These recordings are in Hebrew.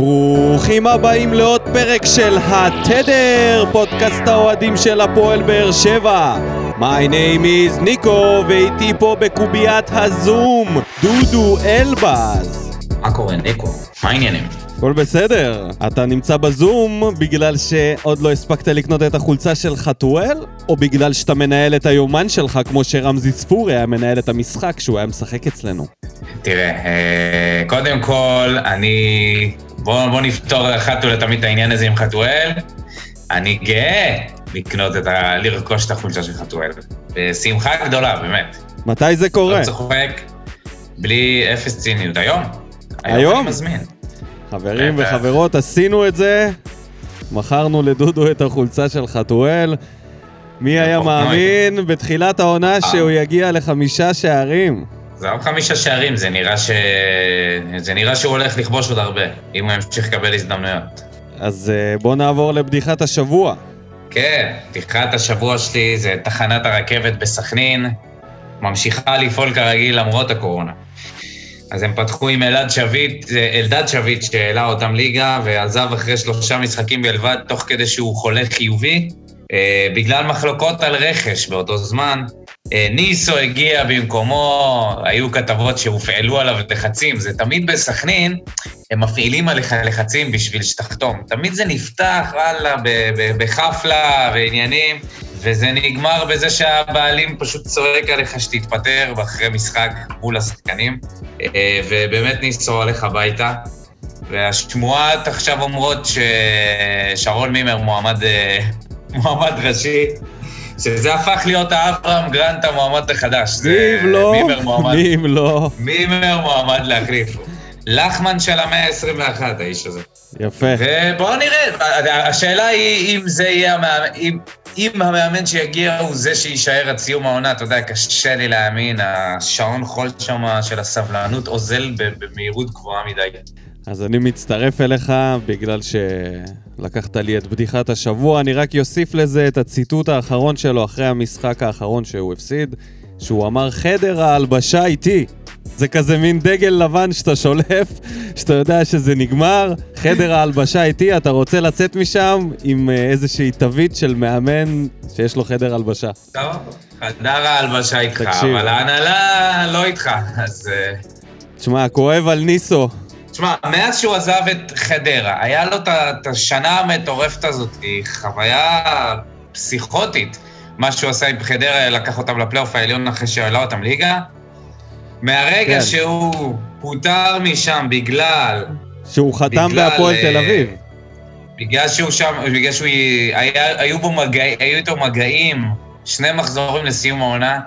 ברוכים הבאים לעוד פרק של התדר, פודקאסט האוהדים של הפועל באר שבע. My name is ניקו, ואיתי פה בקוביית הזום, דודו אלבז. מה קורה, ניקו? מה העניינים? הכל בסדר. אתה נמצא בזום בגלל שעוד לא הספקת לקנות את החולצה של חתואל? או בגלל שאתה מנהל את היומן שלך כמו שרמזי ספורי היה מנהל את המשחק כשהוא היה משחק אצלנו? תראה, אה, קודם כל, אני... בוא, בוא נפתור אחת ולתמיד את העניין הזה עם חתואל. אני גאה לקנות את ה... לרכוש את החולצה של חתואל. בשמחה גדולה, באמת. מתי זה קורה? לא צוחק, בלי אפס ציניות. היום. היום? אני מזמין. חברים. וחברות, עשינו את זה. מכרנו לדודו את החולצה של חתואל. מי היה מאמין בתחילת העונה אה. שהוא יגיע לחמישה שערים? זה רק חמישה שערים, זה נראה ש... זה נראה שהוא הולך לכבוש עוד הרבה, אם הוא ימשיך לקבל הזדמנויות. אז אה, בואו נעבור לבדיחת השבוע. כן, פתיחת השבוע שלי זה תחנת הרכבת בסכנין, ממשיכה לפעול כרגיל למרות הקורונה. אז הם פתחו עם אלעד שביט, זה אלדד שביט שהעלה אותם ליגה ועזב אחרי שלושה משחקים בלבד, תוך כדי שהוא חולה חיובי, אה, בגלל מחלוקות על רכש באותו זמן. אה, ניסו הגיע במקומו, היו כתבות שהופעלו עליו לחצים, זה תמיד בסכנין, הם מפעילים עליך לחצים בשביל שתחתום. תמיד זה נפתח, וואלה, בחפלה ועניינים, וזה נגמר בזה שהבעלים פשוט צועק עליך שתתפטר אחרי משחק מול השחקנים, אה, ובאמת ניסו הולך הביתה. והשמועות עכשיו אומרות ששרון מימר מועמד, אה, מועמד ראשי, שזה הפך להיות האברהם גרנט המועמד החדש. מי אם לא? מי אם לא? מימר מועמד להחליף. לחמן של המאה ה-21, האיש הזה. יפה. ובואו נראה, השאלה היא אם זה יהיה המאמן, אם, אם המאמן שיגיע הוא זה שיישאר עד סיום העונה, אתה יודע, קשה לי להאמין, השעון חול שם של הסבלנות אוזל במהירות גבוהה מדי. אז אני מצטרף אליך בגלל שלקחת לי את בדיחת השבוע. אני רק אוסיף לזה את הציטוט האחרון שלו אחרי המשחק האחרון שהוא הפסיד, שהוא אמר, חדר ההלבשה איתי. זה כזה מין דגל לבן שאתה שולף, שאתה יודע שזה נגמר, חדר ההלבשה איתי, אתה רוצה לצאת משם עם אה, איזושהי תווית של מאמן שיש לו חדר הלבשה. טוב, חדר ההלבשה איתך, תקשיב. אבל ההנהלה לא איתך, אז... אה, תשמע, כואב על ניסו. תשמע, מאז שהוא עזב את חדרה, היה לו את השנה המטורפת הזאת, היא חוויה פסיכוטית. מה שהוא עשה עם חדרה, לקח אותם לפלייאוף העליון אחרי שהעלה אותם ליגה. מהרגע כן. שהוא פוטר משם בגלל, שהוא חתם בהפועל אה, תל אביב. בגלל שהוא שם, בגלל שהוא, היה, היו בו מגעים, היו איתו מגעים, שני מחזורים לסיום העונה,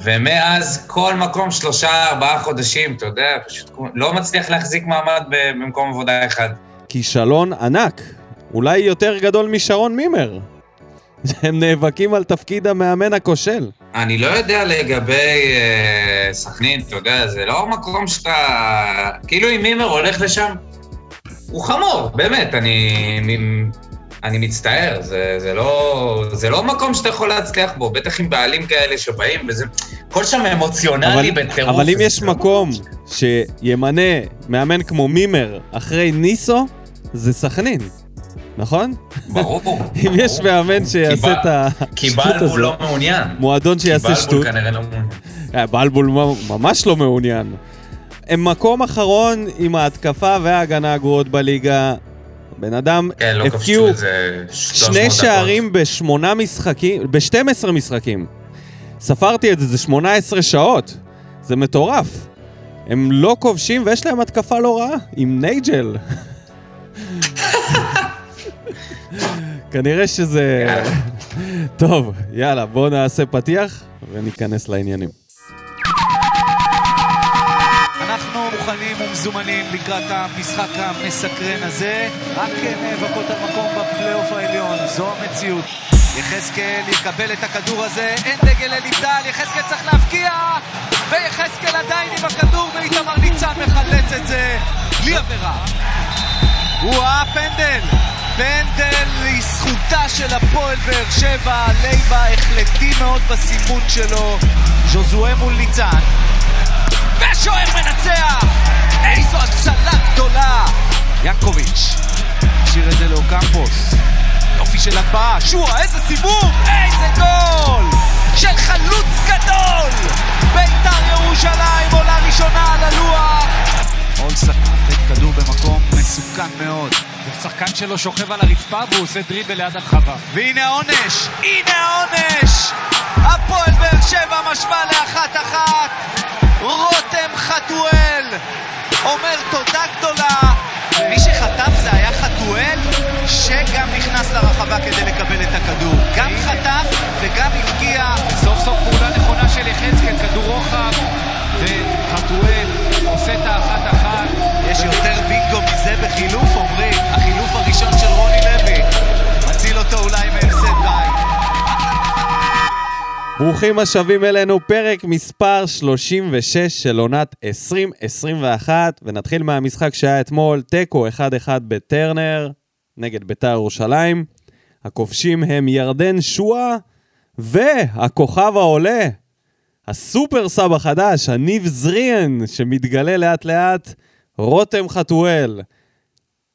ומאז כל מקום שלושה, ארבעה חודשים, אתה יודע, פשוט לא מצליח להחזיק מעמד במקום עבודה אחד. כישלון ענק. אולי יותר גדול משרון מימר. הם נאבקים על תפקיד המאמן הכושל. אני לא יודע לגבי אה, סכנין, אתה יודע, זה לא מקום שאתה... כאילו אם מימר הולך לשם, הוא חמור, באמת, אני, אני מצטער, זה, זה, לא, זה לא מקום שאתה יכול להצליח בו, בטח עם בעלים כאלה שבאים, וזה... הכל שם אמוציונלי אבל, בטירוף. אבל אם יש מקום שימנה מאמן כמו מימר אחרי ניסו, זה סכנין, נכון? ברור. אם יש מאמן שיעשה את כי השטות בלבול הזאת, לא מעוניין. מועדון כי שיעשה בלבול שטות, כנראה לא מעוניין. אה, בלבול ממש לא מעוניין. הם מקום אחרון עם ההתקפה וההגנה הגרועות בליגה. בן אדם כן, לא הפקיעו כבשו איזה 300 שני. שערים בשמונה משחקים, ב-12 משחקים. ספרתי את זה, זה 18 שעות. זה מטורף. הם לא כובשים ויש להם התקפה לא רעה, עם נייג'ל. כנראה שזה... טוב, יאללה, בואו נעשה פתיח וניכנס לעניינים. מוכנים ומזומנים לקראת המשחק המסקרן הזה, רק נאבקות על מקום בפלייאוף העליון, זו המציאות. יחזקאל יקבל את הכדור הזה, אין דגל אליטל, יחזקאל צריך להבקיע, ויחזקאל עדיין עם הכדור, ואיתמר ניצן מחלץ את זה, בלי עבירה. וואה, פנדל! פנדל לזכותה של הפועל באר שבע, לייבה החלטי מאוד בסימון שלו, ז'וזואה מול ניצן. ושוער מנצח! איזו הצלה גדולה! ברקוביץ'. השאיר את זה לאוקמפוס. יופי של הבאה, שועה, איזה סיבוב! איזה גול! של חלוץ גדול! בית"ר ירושלים עולה ראשונה על הלוח! אולסק נותן כדור במקום מסוכן מאוד. השחקן שלו שוכב על הרצפה והוא עושה דריבל ליד הרחבה. והנה העונש! הנה העונש! הפועל באר שבע משווה לאחת אחת! רותם חתואל אומר תודה גדולה מי שחטף זה היה חתואל שגם נכנס לרחבה כדי לקבל את הכדור גם חטף וגם הבקיע סוף סוף פעולה נכונה של יחזקאל, כדור רוחב, יש יותר בינגו מזה בחילוף, עמרי החילוף הראשון של רוני לוי. מציל אותו אולי מהפסד בית ברוכים השבים אלינו, פרק מספר 36 של עונת 2021, ונתחיל מהמשחק שהיה אתמול, תיקו 1-1 בטרנר, נגד בית"ר ירושלים. הכובשים הם ירדן שואה, והכוכב העולה, הסופר סאב החדש, הניב זריאן, שמתגלה לאט לאט, רותם חתואל.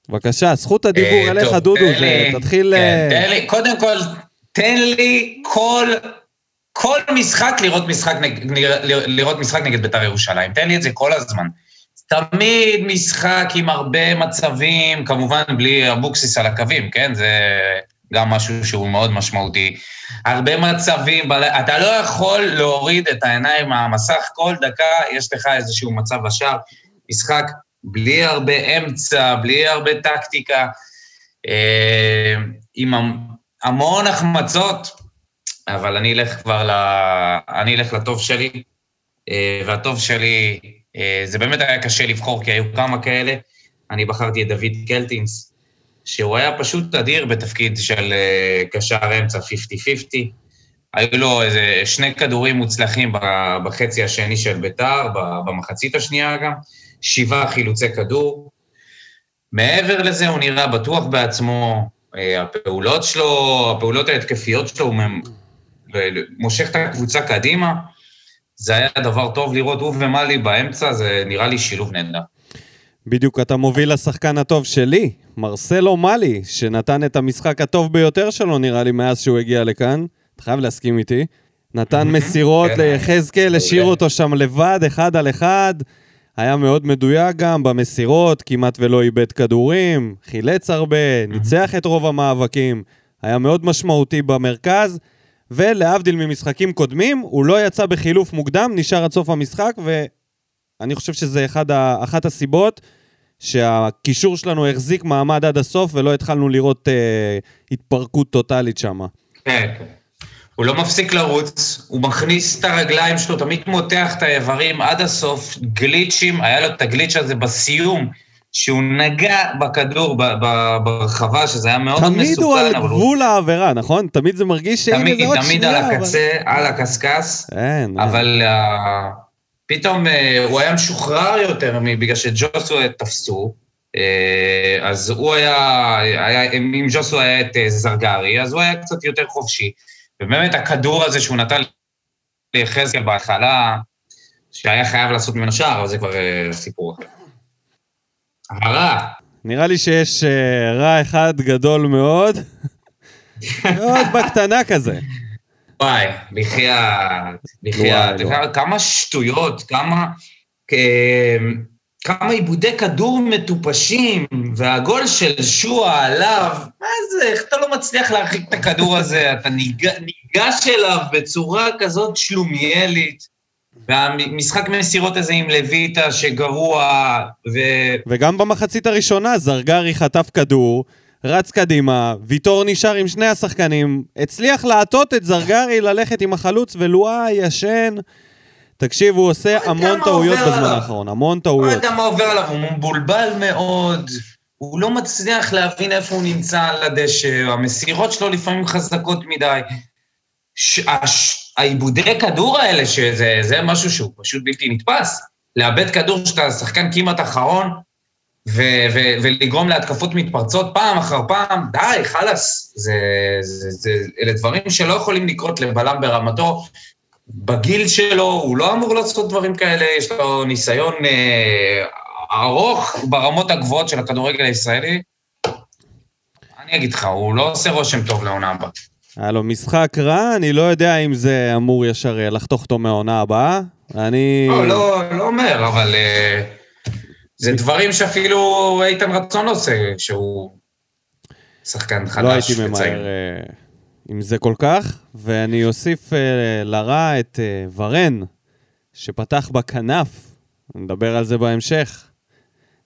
בבקשה, זכות הדיבור אה, אליך, דודו, זה- לי- תתחיל... כן, אה, תן לי, קודם כל, תן לי כל, כל משחק לראות משחק, נג, לראות משחק נגד בית"ר ירושלים. תן לי את זה כל הזמן. תמיד משחק עם הרבה מצבים, כמובן בלי אבוקסיס על הקווים, כן? זה גם משהו שהוא מאוד משמעותי. הרבה מצבים, אתה לא יכול להוריד את העיניים מהמסך, כל דקה יש לך איזשהו מצב לשער. משחק בלי הרבה אמצע, בלי הרבה טקטיקה. אה, עם המ- המון החמצות, אבל אני אלך כבר ל... אני אלך לטוב שלי, אה, והטוב שלי, אה, זה באמת היה קשה לבחור, כי היו כמה כאלה. אני בחרתי את דוד קלטינס, שהוא היה פשוט אדיר בתפקיד של קשר אמצע 50-50. היו לו איזה שני כדורים מוצלחים בחצי השני של ביתר, במחצית השנייה גם, שבעה חילוצי כדור. מעבר לזה, הוא נראה בטוח בעצמו, אה, הפעולות שלו, הפעולות ההתקפיות שלו, הוא מושך את הקבוצה קדימה. זה היה דבר טוב לראות הוא ומאלי באמצע, זה נראה לי שילוב נהדר. בדיוק אתה מוביל לשחקן הטוב שלי, מרסלו מאלי, שנתן את המשחק הטוב ביותר שלו, נראה לי, מאז שהוא הגיע לכאן. אתה חייב להסכים איתי. נתן מסירות כן. ליחזקאל, השאיר. אותו שם לבד, אחד על אחד. היה מאוד מדויק גם במסירות, כמעט ולא איבד כדורים, חילץ הרבה, ניצח את רוב המאבקים, היה מאוד משמעותי במרכז, ולהבדיל ממשחקים קודמים, הוא לא יצא בחילוף מוקדם, נשאר עד סוף המשחק, ואני חושב שזה אחד ה... אחת הסיבות שהקישור שלנו החזיק מעמד עד הסוף, ולא התחלנו לראות אה, התפרקות טוטאלית שם. כן, כן. הוא לא מפסיק לרוץ, הוא מכניס את הרגליים שלו, תמיד מותח את האיברים עד הסוף, גליצ'ים, היה לו את הגליץ' הזה בסיום, שהוא נגע בכדור ברחבה, שזה היה מאוד מסוכן, תמיד הוא על גבול העבירה, נכון? תמיד זה מרגיש שהנה תמיד, זה עוד תמיד שנייה. על אבל- הקצה, על הקשקש. אבל אה, פתאום אה, הוא היה משוחרר יותר בגלל שג'וסו תפסו, אה, אז הוא היה, היה, אם ג'וסו היה את זרגרי, אז הוא היה קצת יותר חופשי. ובאמת הכדור הזה שהוא נתן ליחזקאל בהתחלה, שהיה חייב לעשות ממנו שער, אבל זה כבר אה, סיפור אחר. הרע, נראה לי שיש אה, רע אחד גדול מאוד. מאוד בקטנה כזה. וואי, בחייאת, בחייאת. וואי. כמה שטויות, כמה... כמה עיבודי כדור מטופשים, והגול של שועה עליו, מה זה, איך אתה לא מצליח להרחיק את הכדור הזה? אתה ניג- ניגש אליו בצורה כזאת שלומיאלית, והמשחק מסירות הזה עם לויטה שגרוע, ו... וגם במחצית הראשונה זרגרי חטף כדור, רץ קדימה, ויטור נשאר עם שני השחקנים, הצליח להטות את זרגרי ללכת עם החלוץ, ולואי ישן. תקשיב, הוא עושה יודע המון טעויות בזמן. האחרון, המון לא טעויות. יודע מה עובר עליו, הוא מבולבל מאוד, הוא לא מצליח להבין איפה הוא נמצא על הדשא, המסירות שלו לפעמים חזקות מדי. העיבודי כדור האלה, שזה זה משהו שהוא פשוט בלתי נתפס. לאבד כדור שאתה שחקן כמעט אחרון, ו- ו- ולגרום להתקפות מתפרצות פעם אחר פעם, די, חלאס. זה, זה, זה, אלה דברים שלא יכולים לקרות לבלם ברמתו. בגיל שלו, הוא לא אמור לעשות דברים כאלה, יש לו ניסיון אה, ארוך ברמות הגבוהות של הכדורגל הישראלי, אני אגיד לך, הוא לא עושה רושם טוב לעונה הבאה. היה לו משחק רע, אני לא יודע אם זה אמור ישר אה, לחתוך אותו מהעונה הבאה. אני... לא, לא, לא אומר, אבל uh, זה דברים שאפילו איתן רצון עושה, שהוא שחקן חדש. לא הייתי ממהר uh, עם זה כל כך, ואני אוסיף uh, לרע את uh, ורן, שפתח בכנף, נדבר על זה בהמשך,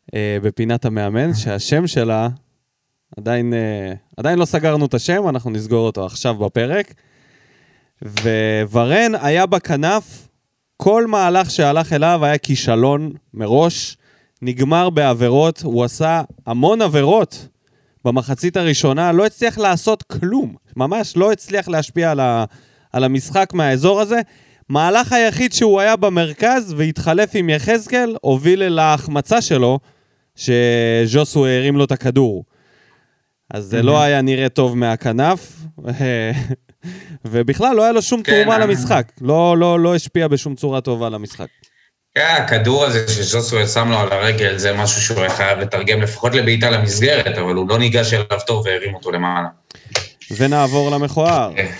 uh, בפינת המאמן, שהשם שלה עדיין, עדיין לא סגרנו את השם, אנחנו נסגור אותו עכשיו בפרק. וורן היה בכנף, כל מהלך שהלך אליו היה כישלון מראש, נגמר בעבירות, הוא עשה המון עבירות במחצית הראשונה, לא הצליח לעשות כלום, ממש לא הצליח להשפיע על, ה, על המשחק מהאזור הזה. מהלך היחיד שהוא היה במרכז והתחלף עם יחזקאל, הוביל אל ההחמצה שלו, שז'וסו הרים לו את הכדור. אז זה לא היה נראה טוב מהכנף, ובכלל לא היה לו שום כן, תרומה אני... למשחק. לא, לא, לא השפיע בשום צורה טובה למשחק. כן, הכדור הזה שז'וסואל שם לו על הרגל, זה משהו שהוא היה חייב לתרגם לפחות לבעיטה למסגרת, אבל הוא לא ניגש אליו טוב והרים אותו למעלה. ונעבור למכוער. כן.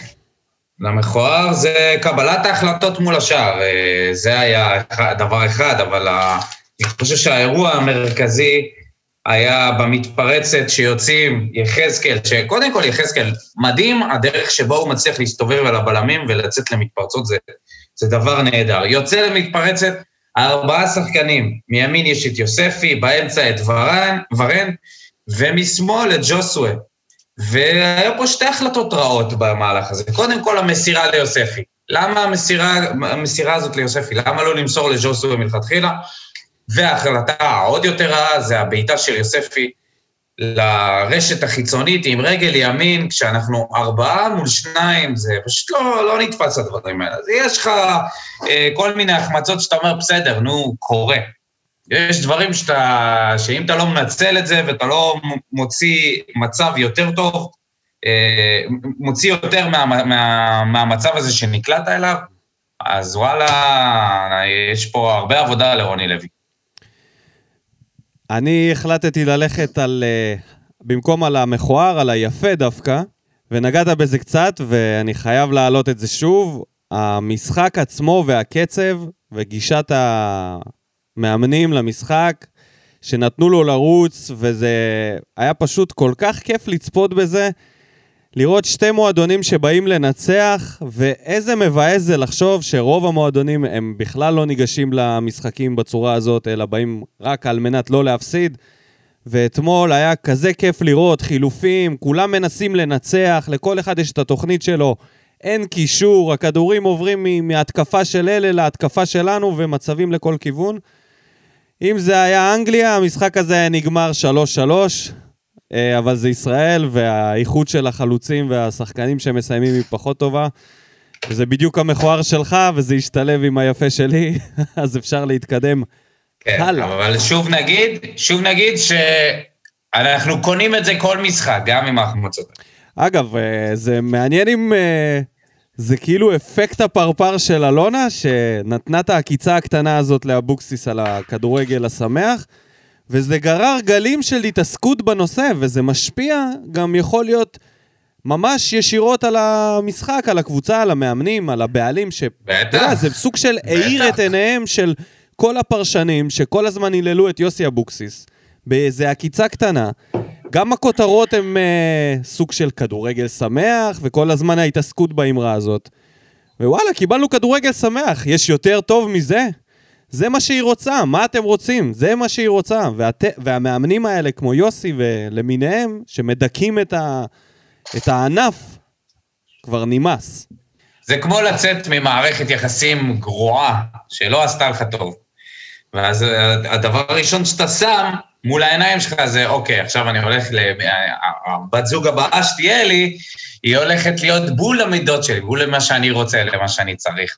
למכוער זה קבלת ההחלטות מול השער. אה, זה היה דבר אחד, אבל אני חושב שהאירוע המרכזי היה במתפרצת שיוצאים יחזקאל, שקודם כל יחזקאל, מדהים הדרך שבו הוא מצליח להסתובב על הבלמים ולצאת למתפרצות, זה, זה דבר נהדר. יוצא למתפרצת, ארבעה שחקנים, מימין יש את יוספי, באמצע את ורן, ורן ומשמאל את ג'וסווה. והיו פה שתי החלטות רעות במהלך הזה. קודם כל, המסירה ליוספי. למה המסירה, המסירה הזאת ליוספי? למה לא למסור לג'וסווה מלכתחילה? וההחלטה העוד יותר רעה זה הבעיטה של יוספי לרשת החיצונית עם רגל ימין, כשאנחנו ארבעה מול שניים, זה פשוט לא, לא נתפס הדברים האלה. אז יש לך אה, כל מיני החמצות שאתה אומר, בסדר, נו, קורה. יש דברים שאתה, שאם אתה לא מנצל את זה ואתה לא מוציא מצב יותר טוב, אה, מוציא יותר מה, מה, מהמצב הזה שנקלעת אליו, אז וואלה, יש פה הרבה עבודה לרוני לוי. אני החלטתי ללכת על... Uh, במקום על המכוער, על היפה דווקא, ונגעת בזה קצת, ואני חייב להעלות את זה שוב. המשחק עצמו והקצב וגישת המאמנים למשחק, שנתנו לו לרוץ, וזה היה פשוט כל כך כיף לצפות בזה. לראות שתי מועדונים שבאים לנצח, ואיזה מבאס זה לחשוב שרוב המועדונים הם בכלל לא ניגשים למשחקים בצורה הזאת, אלא באים רק על מנת לא להפסיד. ואתמול היה כזה כיף לראות חילופים, כולם מנסים לנצח, לכל אחד יש את התוכנית שלו. אין קישור, הכדורים עוברים מהתקפה של אלה להתקפה שלנו ומצבים לכל כיוון. אם זה היה אנגליה, המשחק הזה היה נגמר 3-3. אה, אבל זה ישראל, והאיכות של החלוצים והשחקנים שמסיימים היא פחות טובה. וזה בדיוק המכוער שלך, וזה ישתלב עם היפה שלי, אז אפשר להתקדם כן, הלאה. אבל שוב נגיד, שוב נגיד שאנחנו קונים את זה כל משחק, גם עם ההחמצות. אגב, אה, זה מעניין אם... אה, זה כאילו אפקט הפרפר של אלונה, שנתנה את העקיצה הקטנה הזאת לאבוקסיס על הכדורגל השמח, וזה גרר גלים של התעסקות בנושא, וזה משפיע, גם יכול להיות ממש ישירות על המשחק, על הקבוצה, על המאמנים, על הבעלים, ש... בטח. זה סוג של האיר את עיניהם של כל הפרשנים, שכל הזמן היללו את יוסי אבוקסיס, באיזה עקיצה קטנה. גם הכותרות הן אה, סוג של כדורגל שמח, וכל הזמן ההתעסקות באמרה הזאת. ווואלה, קיבלנו כדורגל שמח. יש יותר טוב מזה? זה מה שהיא רוצה, מה אתם רוצים? זה מה שהיא רוצה. ואת... והמאמנים האלה, כמו יוסי ולמיניהם, שמדכאים את, ה... את הענף, כבר נמאס. זה כמו לצאת ממערכת יחסים גרועה, שלא עשתה לך טוב. ואז הדבר הראשון שאתה שם מול העיניים שלך זה, אוקיי, עכשיו אני הולך ל... הבת זוג הבאה שתהיה לי, היא הולכת להיות בול למידות שלי, בול למה שאני רוצה, למה שאני צריך.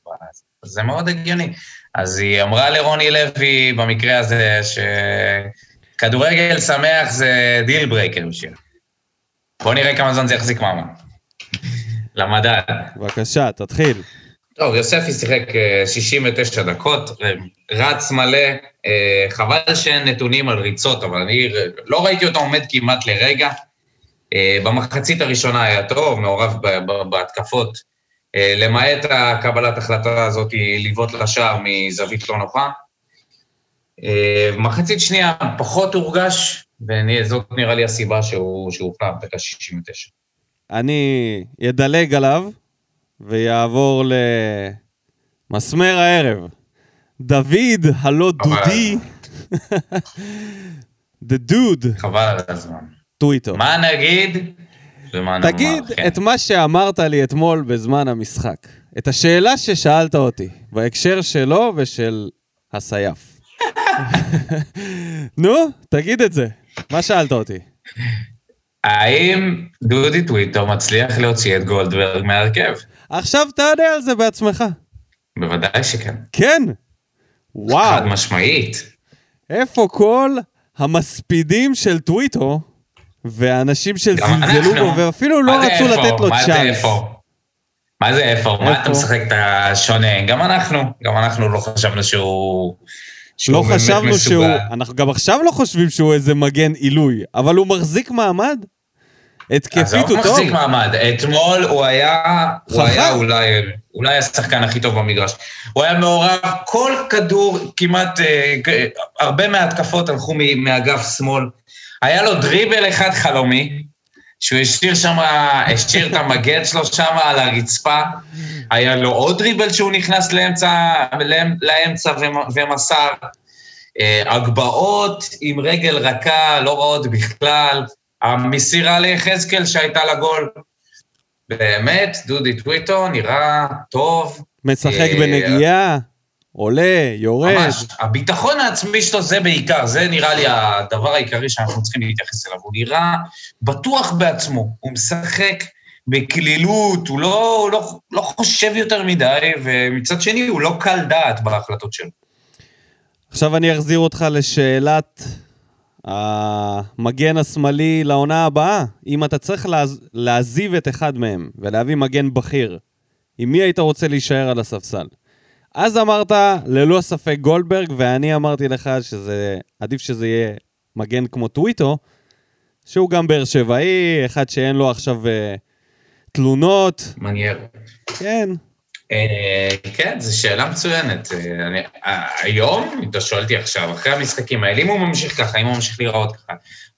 זה מאוד הגיוני. אז היא אמרה לרוני לוי במקרה הזה שכדורגל שמח זה deal breaker בשביל. בוא נראה כמה זמן זה יחזיק מעמד. למדד. בבקשה, תתחיל. טוב, יוספי שיחק אה, 69 דקות, אה, רץ מלא, אה, חבל שאין נתונים על ריצות, אבל אני לא ראיתי אותו עומד כמעט לרגע. אה, במחצית הראשונה היה טוב, מעורב ב- ב- בהתקפות, אה, למעט הקבלת החלטה הזאת לבעוט לשער מזווית לא נוחה. אה, מחצית שנייה פחות הורגש, וזאת נראה לי הסיבה שהוא הופלה בדקה 69. אני אדלג עליו ויעבור למסמר הערב. דוד, הלא דודי. The dude, חבל על הזמן. טוויטו. מה נגיד תגיד כן. את מה שאמרת לי אתמול בזמן המשחק. את השאלה ששאלת אותי, בהקשר שלו ושל הסייף. נו, תגיד את זה. מה שאלת אותי? האם דודי טוויטו מצליח להוציא את גולדברג מהרכב? עכשיו תענה על זה בעצמך. בוודאי שכן. כן. וואו. חד משמעית. איפה כל המספידים של טוויטו והאנשים שזלזלו. בו ואפילו לא רצו? לתת לו צ'אנס? מה זה איפה? מה? אתה משחק את השונה? גם אנחנו, גם אנחנו לא חשבנו שהוא... לא חשבנו. שהוא... אנחנו גם עכשיו לא חושבים שהוא איזה מגן עילוי, אבל הוא מחזיק מעמד? התקפית הוא טוב? מחזיק מעמד. אתמול הוא היה, הוא. היה אולי, אולי השחקן הכי טוב במגרש. הוא היה מעורב, כל כדור, כמעט, אה, הרבה מההתקפות הלכו מאגף שמאל. היה לו דריבל אחד חלומי, שהוא השאיר שם, השאיר את המגן שלו שם על הרצפה. היה לו עוד דריבל שהוא נכנס לאמצע, לאמ- לאמצע ומ- ומסר. אה, הגבהות עם רגל רכה, לא רעות בכלל. המסירה ליחזקאל שהייתה לגול. באמת, דודי טוויטו נראה טוב. משחק אה, בנגיעה, עולה, יורד. ממש. הביטחון העצמי שלו זה בעיקר, זה נראה לי הדבר העיקרי שאנחנו צריכים להתייחס אליו. הוא נראה בטוח בעצמו, הוא משחק בקלילות, הוא לא, הוא לא, לא חושב יותר מדי, ומצד שני הוא לא קל דעת בהחלטות שלו. עכשיו אני אחזיר אותך לשאלת המגן השמאלי לעונה הבאה. אם אתה צריך להז... להעזיב את אחד מהם ולהביא מגן בכיר, עם מי היית רוצה להישאר על הספסל? אז אמרת, ללא ספק גולדברג, ואני אמרתי לך שזה... עדיף שזה יהיה מגן כמו טוויטו, שהוא גם באר שבעי, אחד שאין לו עכשיו אה, תלונות. מניאר. כן, אה, כן, זו שאלה מצוינת. אה, אני, אה, היום, אם אתה שואל אותי עכשיו, אחרי המשחקים האלה, אם הוא ממשיך ככה, אם הוא ממשיך להיראות ככה,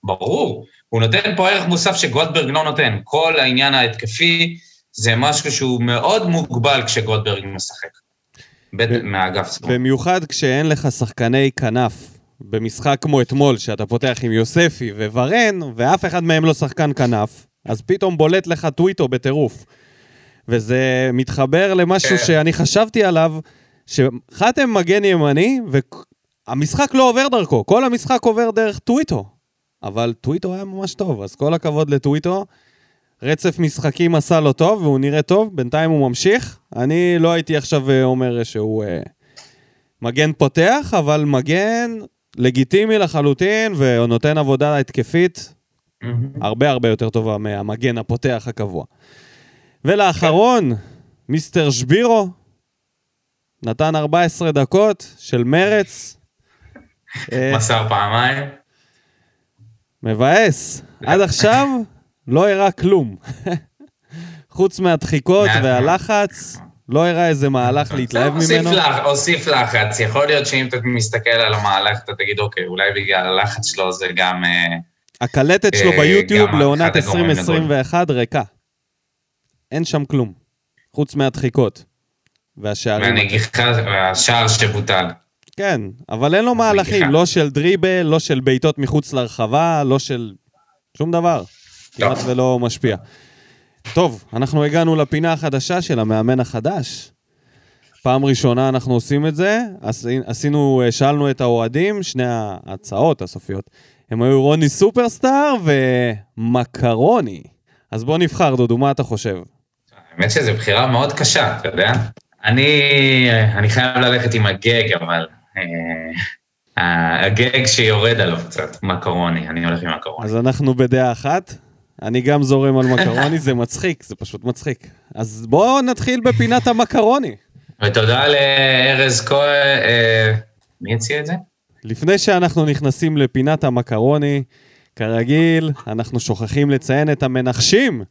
ברור, הוא נותן פה ערך מוסף שגולדברג לא נותן. כל העניין ההתקפי זה משהו שהוא מאוד מוגבל כשגולדברג משחק. מהאגף שמאל. במיוחד כשאין לך שחקני כנף. במשחק כמו אתמול, שאתה פותח עם יוספי וורן, ואף אחד מהם לא שחקן כנף, אז פתאום בולט לך טוויטו בטירוף. וזה מתחבר למשהו כן. שאני חשבתי עליו, שחתם מגן ימני, והמשחק לא עובר דרכו, כל המשחק עובר דרך טוויטו. אבל טוויטו היה ממש טוב, אז כל הכבוד לטוויטו. רצף משחקים עשה לו טוב, והוא נראה טוב, בינתיים הוא ממשיך. אני לא הייתי עכשיו אה, אומר שהוא אה, מגן פותח, אבל מגן לגיטימי לחלוטין, ונותן עבודה התקפית. הרבה הרבה יותר טובה מהמגן הפותח הקבוע. ולאחרון, מיסטר שבירו, נתן 14 דקות של מרץ. אה, מסר פעמיים. מבאס. עד עכשיו לא הראה כלום. חוץ מהדחיקות והלחץ, לא הראה איזה מהלך להתלהב ממנו. לח- הוסיף לחץ. יכול להיות שאם אתה מסתכל על המהלך, אתה תגיד, אוקיי, אולי בגלל הלחץ שלו זה גם... אה, הקלטת שלו אה, ביוטיוב לעונת אחד הגורמים 2021 ריקה. אין שם כלום. חוץ מהדחיקות. והשערים. מהנגיחה, השער שבוטל. כן, אבל אין לו מהלכים. לא של דריבל, לא של בעיטות מחוץ לרחבה, לא של שום דבר. כמעט ולא משפיע. טוב, אנחנו הגענו לפינה החדשה של המאמן החדש. פעם ראשונה אנחנו עושים את זה, עשי- עשינו, שאלנו את האוהדים, שני ההצעות הסופיות, הם היו רוני סופרסטאר ומקרוני. אז בוא נבחר, דודו, מה אתה חושב? האמת שזו בחירה מאוד קשה, אתה יודע? אני, אני חייב ללכת עם הגג, אבל... אה, הגג שיורד עליו קצת, מקרוני, אני הולך עם מקרוני. אז אנחנו בדעה אחת. אני גם זורם על מקרוני, זה מצחיק, זה פשוט מצחיק. אז בואו נתחיל בפינת המקרוני. ותודה לארז כהן, אה, מי הציע את זה? לפני שאנחנו נכנסים לפינת המקרוני, כרגיל, אנחנו שוכחים לציין את המנחשים,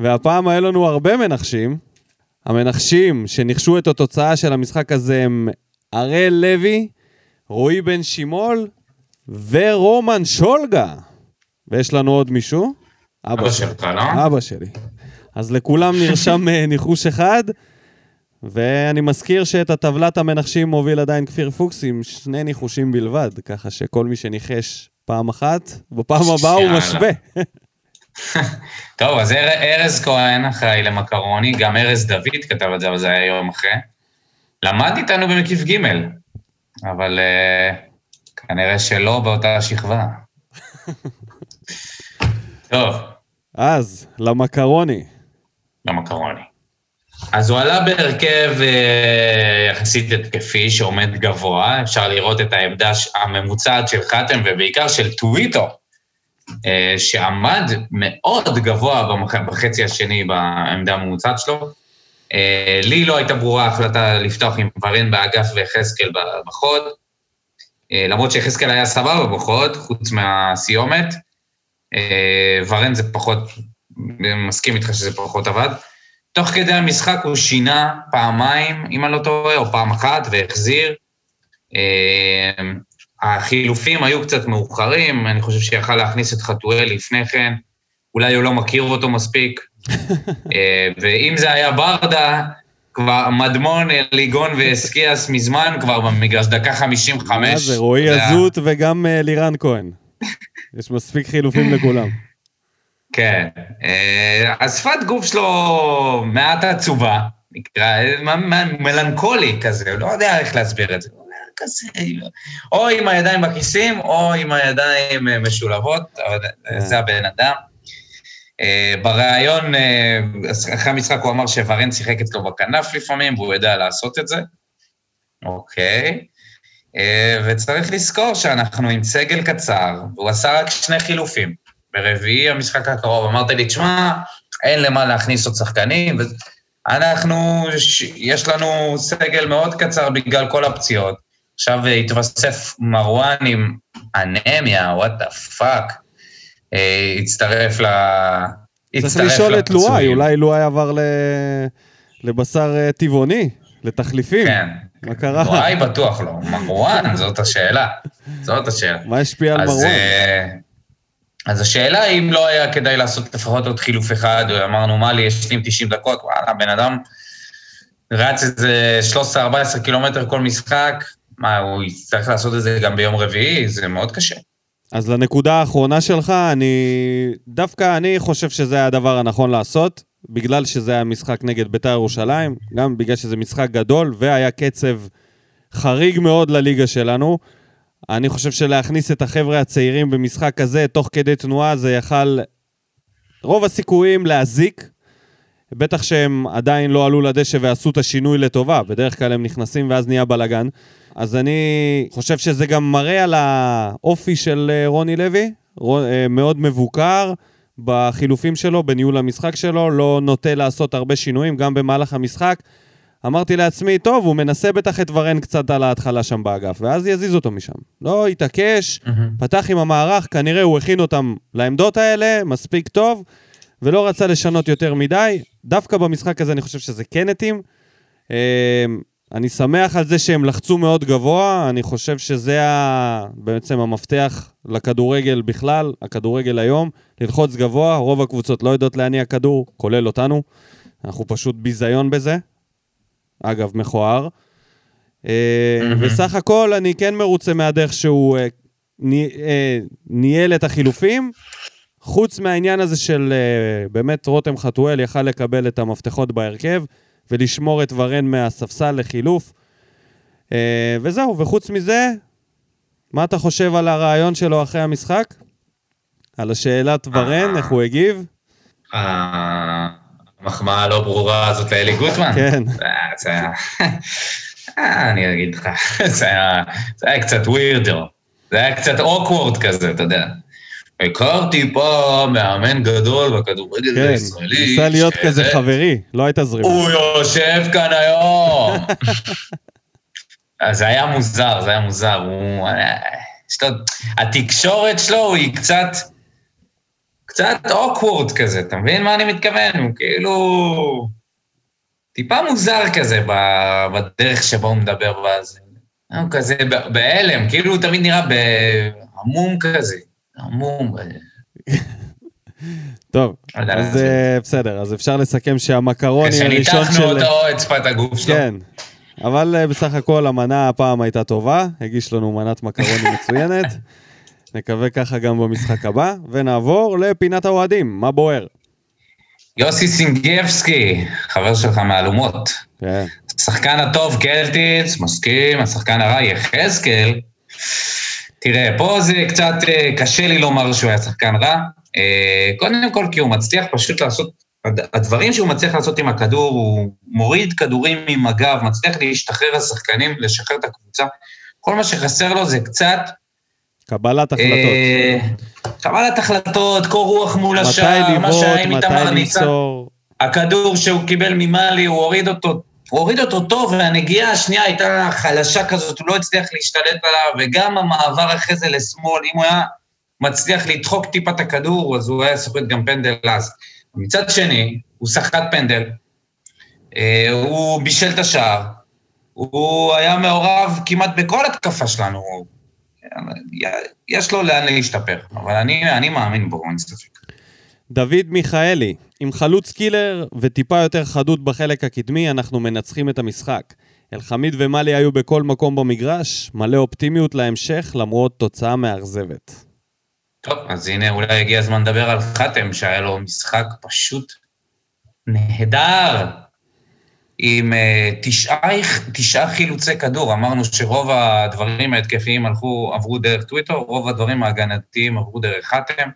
והפעם היה לנו הרבה מנחשים. המנחשים שניחשו את התוצאה של המשחק הזה הם הראל לוי, רועי בן שימול ורומן שולגה. ויש לנו עוד מישהו? אבא שלך, לא? אבא שלי. אז לכולם נרשם אה, ניחוש אחד, ואני מזכיר שאת הטבלת המנחשים מוביל עדיין כפיר פוקס עם שני ניחושים בלבד, ככה שכל מי שניחש פעם אחת, בפעם הבאה הוא. משווה. טוב, אז אר- ארז כהן אחראי למקרוני, גם ארז דוד כתב את זה, אבל זה היה יום אחרי. למד איתנו במקיף ג', אבל uh, כנראה שלא באותה שכבה. טוב, אז, למקרוני. למקרוני. אז הוא עלה בהרכב אה, יחסית התקפי שעומד גבוה, אפשר לראות את העמדה הממוצעת של חתם ובעיקר של טוויטו, אה, שעמד מאוד גבוה במח... בחצי השני בעמדה הממוצעת שלו. אה, לי לא הייתה ברורה ההחלטה לפתוח עם ורן באגף ויחזקאל בחוד, אה, למרות שיחזקאל היה סבבה בחוד, חוץ מהסיומת. אה, ורן זה פחות, מסכים איתך שזה פחות עבד. תוך כדי המשחק הוא שינה פעמיים, אם אני לא טועה, או פעם אחת, והחזיר. אה, החילופים היו קצת מאוחרים, אני חושב שיכל להכניס את חתואל לפני כן, אולי הוא לא מכיר אותו מספיק. אה, ואם זה היה ברדה, כבר מדמון, ליגון ואסקיאס מזמן כבר במגרש, דקה 55. מה זה, רועי אזות וגם לירן כהן. יש מספיק חילופים לכולם. כן. אה, השפת גוף שלו מעט עצובה, נקרא, מלנכולי כזה, לא יודע איך להסביר את זה. כזה, או עם הידיים בכיסים, או עם הידיים אה, משולבות, אה, זה הבן אדם. בריאיון, אחרי המשחק הוא אמר שוורן שיחק אצלו בכנף לפעמים, והוא יודע לעשות את זה. אוקיי. אה, וצריך לזכור שאנחנו עם סגל קצר, והוא עשה רק שני חילופים. ברביעי המשחק הקרוב, אמרת לי, תשמע, אין למה להכניס עוד שחקנים, אנחנו. יש לנו סגל מאוד קצר בגלל כל הפציעות. עכשיו התווסף מרואן עם אנמיה, what the fuck. הצטרף ל... צריך לשאול את לואי. אולי לואי עבר לבשר אה, טבעוני, לתחליפים. כן. מה קרה? וואי, בטוח לא. מרואן, זאת השאלה. זאת השאלה. מה השפיע על מרואן? אה, אז השאלה היא אם לא היה כדאי לעשות לפחות עוד חילוף אחד, אמרנו, מה לי, יש לי עם 90 דקות, וואלה, בן אדם רץ איזה 13-14 קילומטר כל משחק, מה, הוא יצטרך לעשות את זה גם ביום רביעי? זה מאוד קשה. אז לנקודה האחרונה שלך, אני... דווקא אני חושב שזה הדבר הנכון לעשות, בגלל שזה היה משחק נגד בית"ר ירושלים, גם בגלל שזה משחק גדול, והיה קצב חריג מאוד לליגה שלנו. אני חושב שלהכניס את החבר'ה הצעירים במשחק כזה, תוך כדי תנועה, זה יכל רוב הסיכויים להזיק. בטח שהם עדיין לא עלו לדשא ועשו את השינוי לטובה, בדרך כלל הם נכנסים ואז נהיה בלאגן. אז אני חושב שזה גם מראה על האופי של אה, רוני לוי, אה, מאוד מבוקר בחילופים שלו, בניהול המשחק שלו, לא נוטה לעשות הרבה שינויים, גם במהלך המשחק. אמרתי לעצמי, טוב, הוא מנסה בטח את ורן קצת על ההתחלה שם באגף, ואז יזיז אותו משם. לא התעקש, פתח עם המערך, כנראה הוא הכין אותם לעמדות האלה, מספיק טוב, ולא רצה לשנות יותר מדי. דווקא במשחק הזה אני חושב שזה כן התאים. אני שמח על זה שהם לחצו מאוד גבוה, אני חושב שזה ה... בעצם המפתח לכדורגל בכלל, הכדורגל היום, ללחוץ גבוה, רוב הקבוצות לא יודעות להניע כדור, כולל אותנו. אנחנו פשוט ביזיון בזה. אגב, מכוער. אה. וסך הכל אני כן מרוצה מהדרך שהוא אה, ני- אה, ניהל את החילופים. חוץ מהעניין הזה של באמת רותם חתואל יכל לקבל את המפתחות בהרכב ולשמור את ורן מהספסל לחילוף. אה, וזהו, וחוץ מזה, מה אתה חושב על הרעיון שלו אחרי המשחק? על השאלת ורן, איך הוא הגיב? המחמאה הלא ברורה הזאת לאלי גוטמן? כן. אה, זה היה... אה, אני אגיד לך, זה היה קצת ווירדו. זה היה קצת אוקוורד כזה, אתה יודע. הכרתי פעם מאמן גדול בכדורגל כן, הישראלי. ניסה להיות שזה- כזה חברי, לא הייתה זרימה. הוא יושב כאן היום. אז זה היה מוזר, זה היה מוזר. הוא... לו... התקשורת שלו היא קצת... קצת אוקוורד כזה, אתה מבין מה אני מתכוון? הוא כאילו... טיפה מוזר כזה בדרך שבה הוא מדבר. הוא כזה בהלם, כאילו הוא תמיד נראה בהמום כזה. המום. טוב, אז אה, בסדר, אז אפשר לסכם שהמקרוני הראשון כשניתחנו של... אותו, את שפת הגוף שלו. כן, אבל אה, בסך הכל המנה הפעם הייתה טובה, הגיש לנו מנת מקרוני מצוינת. נקווה ככה גם במשחק הבא, ונעבור לפינת האוהדים, מה בוער? יוסי סינגייבסקי, חבר שלך מהלומות. כן, השחקן הטוב קלטינס, מסכים, השחקן הרע יחזקאל. תראה, פה זה קצת אה, קשה לי לומר שהוא היה שחקן רע. אה, קודם כל כי הוא מצליח פשוט לעשות, הד- הדברים שהוא מצליח לעשות עם הכדור, הוא מוריד כדורים עם הגב, מצליח להשתחרר לשחקנים, לשחרר את הקבוצה. כל מה שחסר לו זה קצת... קבלת החלטות. אה, קבלת החלטות, קור רוח מול השער, מה שהיה עם איתמר ניצן. הכדור שהוא קיבל ממאלי, הוא הוריד אותו, הוא הוריד אותו טוב, והנגיעה השנייה הייתה חלשה כזאת, הוא לא הצליח להשתלט עליו, וגם המעבר אחרי זה לשמאל, אם הוא היה מצליח לדחוק טיפה את הכדור, אז הוא היה סוחט גם פנדל אז. מצד שני, הוא שחקן פנדל, אה, הוא בישל את השער, הוא היה מעורב כמעט בכל התקפה שלנו. יש לו לאן להשתפר, אבל אני, אני מאמין בו, אין ספק. דוד מיכאלי, עם חלוץ קילר וטיפה יותר חדות בחלק הקדמי, אנחנו מנצחים את המשחק. אלחמיד ומאלי היו בכל מקום במגרש, מלא אופטימיות להמשך למרות תוצאה מאכזבת. טוב, אז הנה אולי הגיע הזמן לדבר על חתם, שהיה לו משחק פשוט נהדר, עם uh, תשעה, תשעה חילוצי כדור. אמרנו שרוב הדברים ההתקפיים הלכו, עברו דרך טוויטר, רוב הדברים ההגנתיים עברו דרך חתם.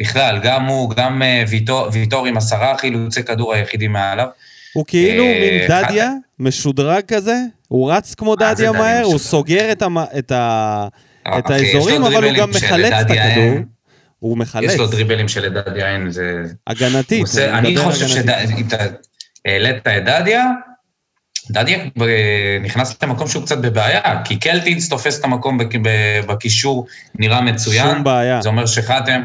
בכלל, גם הוא, גם uh, ויטור, ויטור עם עשרה חילוצי כדור היחידים מעליו. הוא כאילו אה, מין דדיה, משודרג כזה, הוא רץ כמו דדיה דדיה מהר, הוא? סוגר את, המ... את, ה... את האזורים, אבל הוא גם מחלץ את הכדור. הוא מחלץ, יש לו דריבלים שלדדיה אין, זה... הגנתית, עושה, אני חושב. שהעלית את דדיה, דדיה אה, נכנס למקום שהוא קצת בבעיה, כי קלטינס תופס את המקום בקישור, נראה מצוין. שום בעיה. זה אומר שחתם,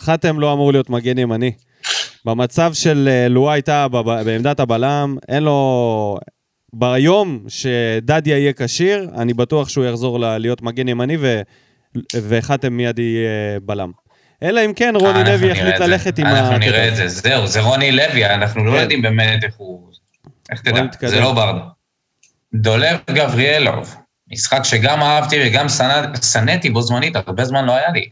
חתם לא אמור להיות מגן ימני. במצב של אה, לואי הייתה בעמדת הבלם, אין לו... ביום שדדיה יהיה כשיר, אני בטוח שהוא יחזור להיות מגן ימני ו... וחתם מיד יהיה בלם. אלא אם כן רוני אנחנו לוי יחליט. ללכת עם אנחנו הקטע נראה את. זה, זהו, זה רוני לוי, אנחנו לא כן. יודעים באמת איך הוא... איך תדע. זה לא ברדה. דולב גבריאלוב, משחק שגם אהבתי וגם שנא- שנאתי בו זמנית, הרבה זמן לא היה לי.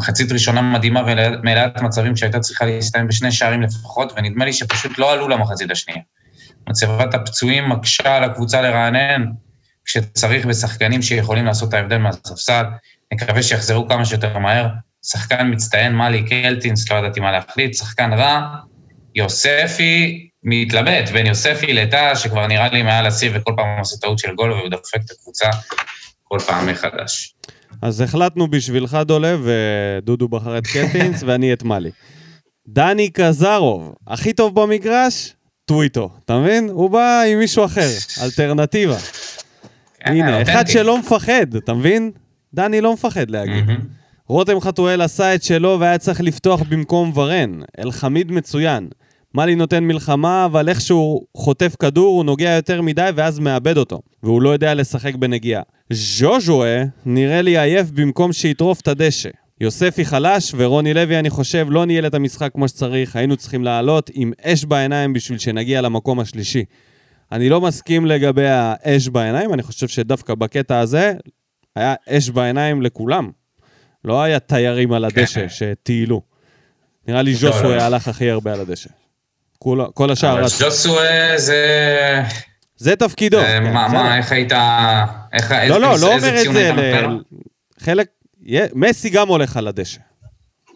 מחצית ראשונה מדהימה ומלאת מצבים שהייתה צריכה להסתיים בשני שערים לפחות, ונדמה לי שפשוט לא עלו למחצית השנייה. מצבת הפצועים מקשה על הקבוצה לרענן, כשצריך בשחקנים שיכולים לעשות את ההבדל מהספסל. נקווה שיחזרו כמה שיותר מהר. שחקן מצטיין, מאלי קלטינס, לא ידעתי מה להחליט. שחקן רע, יוספי מתלבט בין יוספי לטאה, שכבר נראה לי מעל השיא וכל פעם עושה טעות של גול והוא דופק את הקבוצה כל פעם מחדש. אז החלטנו בשבילך דולב, ודודו בחר את קלטינס ואני את מאלי. דני קזרוב, הכי טוב במגרש, טוויטו, אתה מבין? הוא בא עם מישהו אחר, אלטרנטיבה. הנה, אה, אחד. שלא מפחד, אתה מבין? דני לא מפחד להגיד. רותם חתואל עשה את שלו והיה צריך לפתוח במקום ורן. אלחמיד מצוין. מאלי נותן מלחמה, אבל איכשהו חוטף כדור, הוא נוגע יותר מדי ואז מאבד אותו. והוא לא יודע לשחק בנגיעה. ז'וז'ואה נראה לי עייף במקום שיטרוף את הדשא. יוספי חלש ורוני לוי, אני חושב, לא ניהל את המשחק כמו שצריך, היינו צריכים לעלות עם אש בעיניים בשביל שנגיע למקום השלישי. אני לא מסכים לגבי האש בעיניים, אני חושב שדווקא בקטע הזה היה אש בעיניים לכולם. לא היה תיירים על הדשא שטיילו. נראה לי לא, ז'וסווה לא. הלך הכי הרבה על הדשא. כל, כל השאר אבל רץ. ג'וסווה זה... זה תפקידו. אה, כן, מה, בסדר. מה, איך היית... איך- לא, איזה- לא, לא איזה אומר את זה? ל... חלק... יה- מסי גם הולך על הדשא.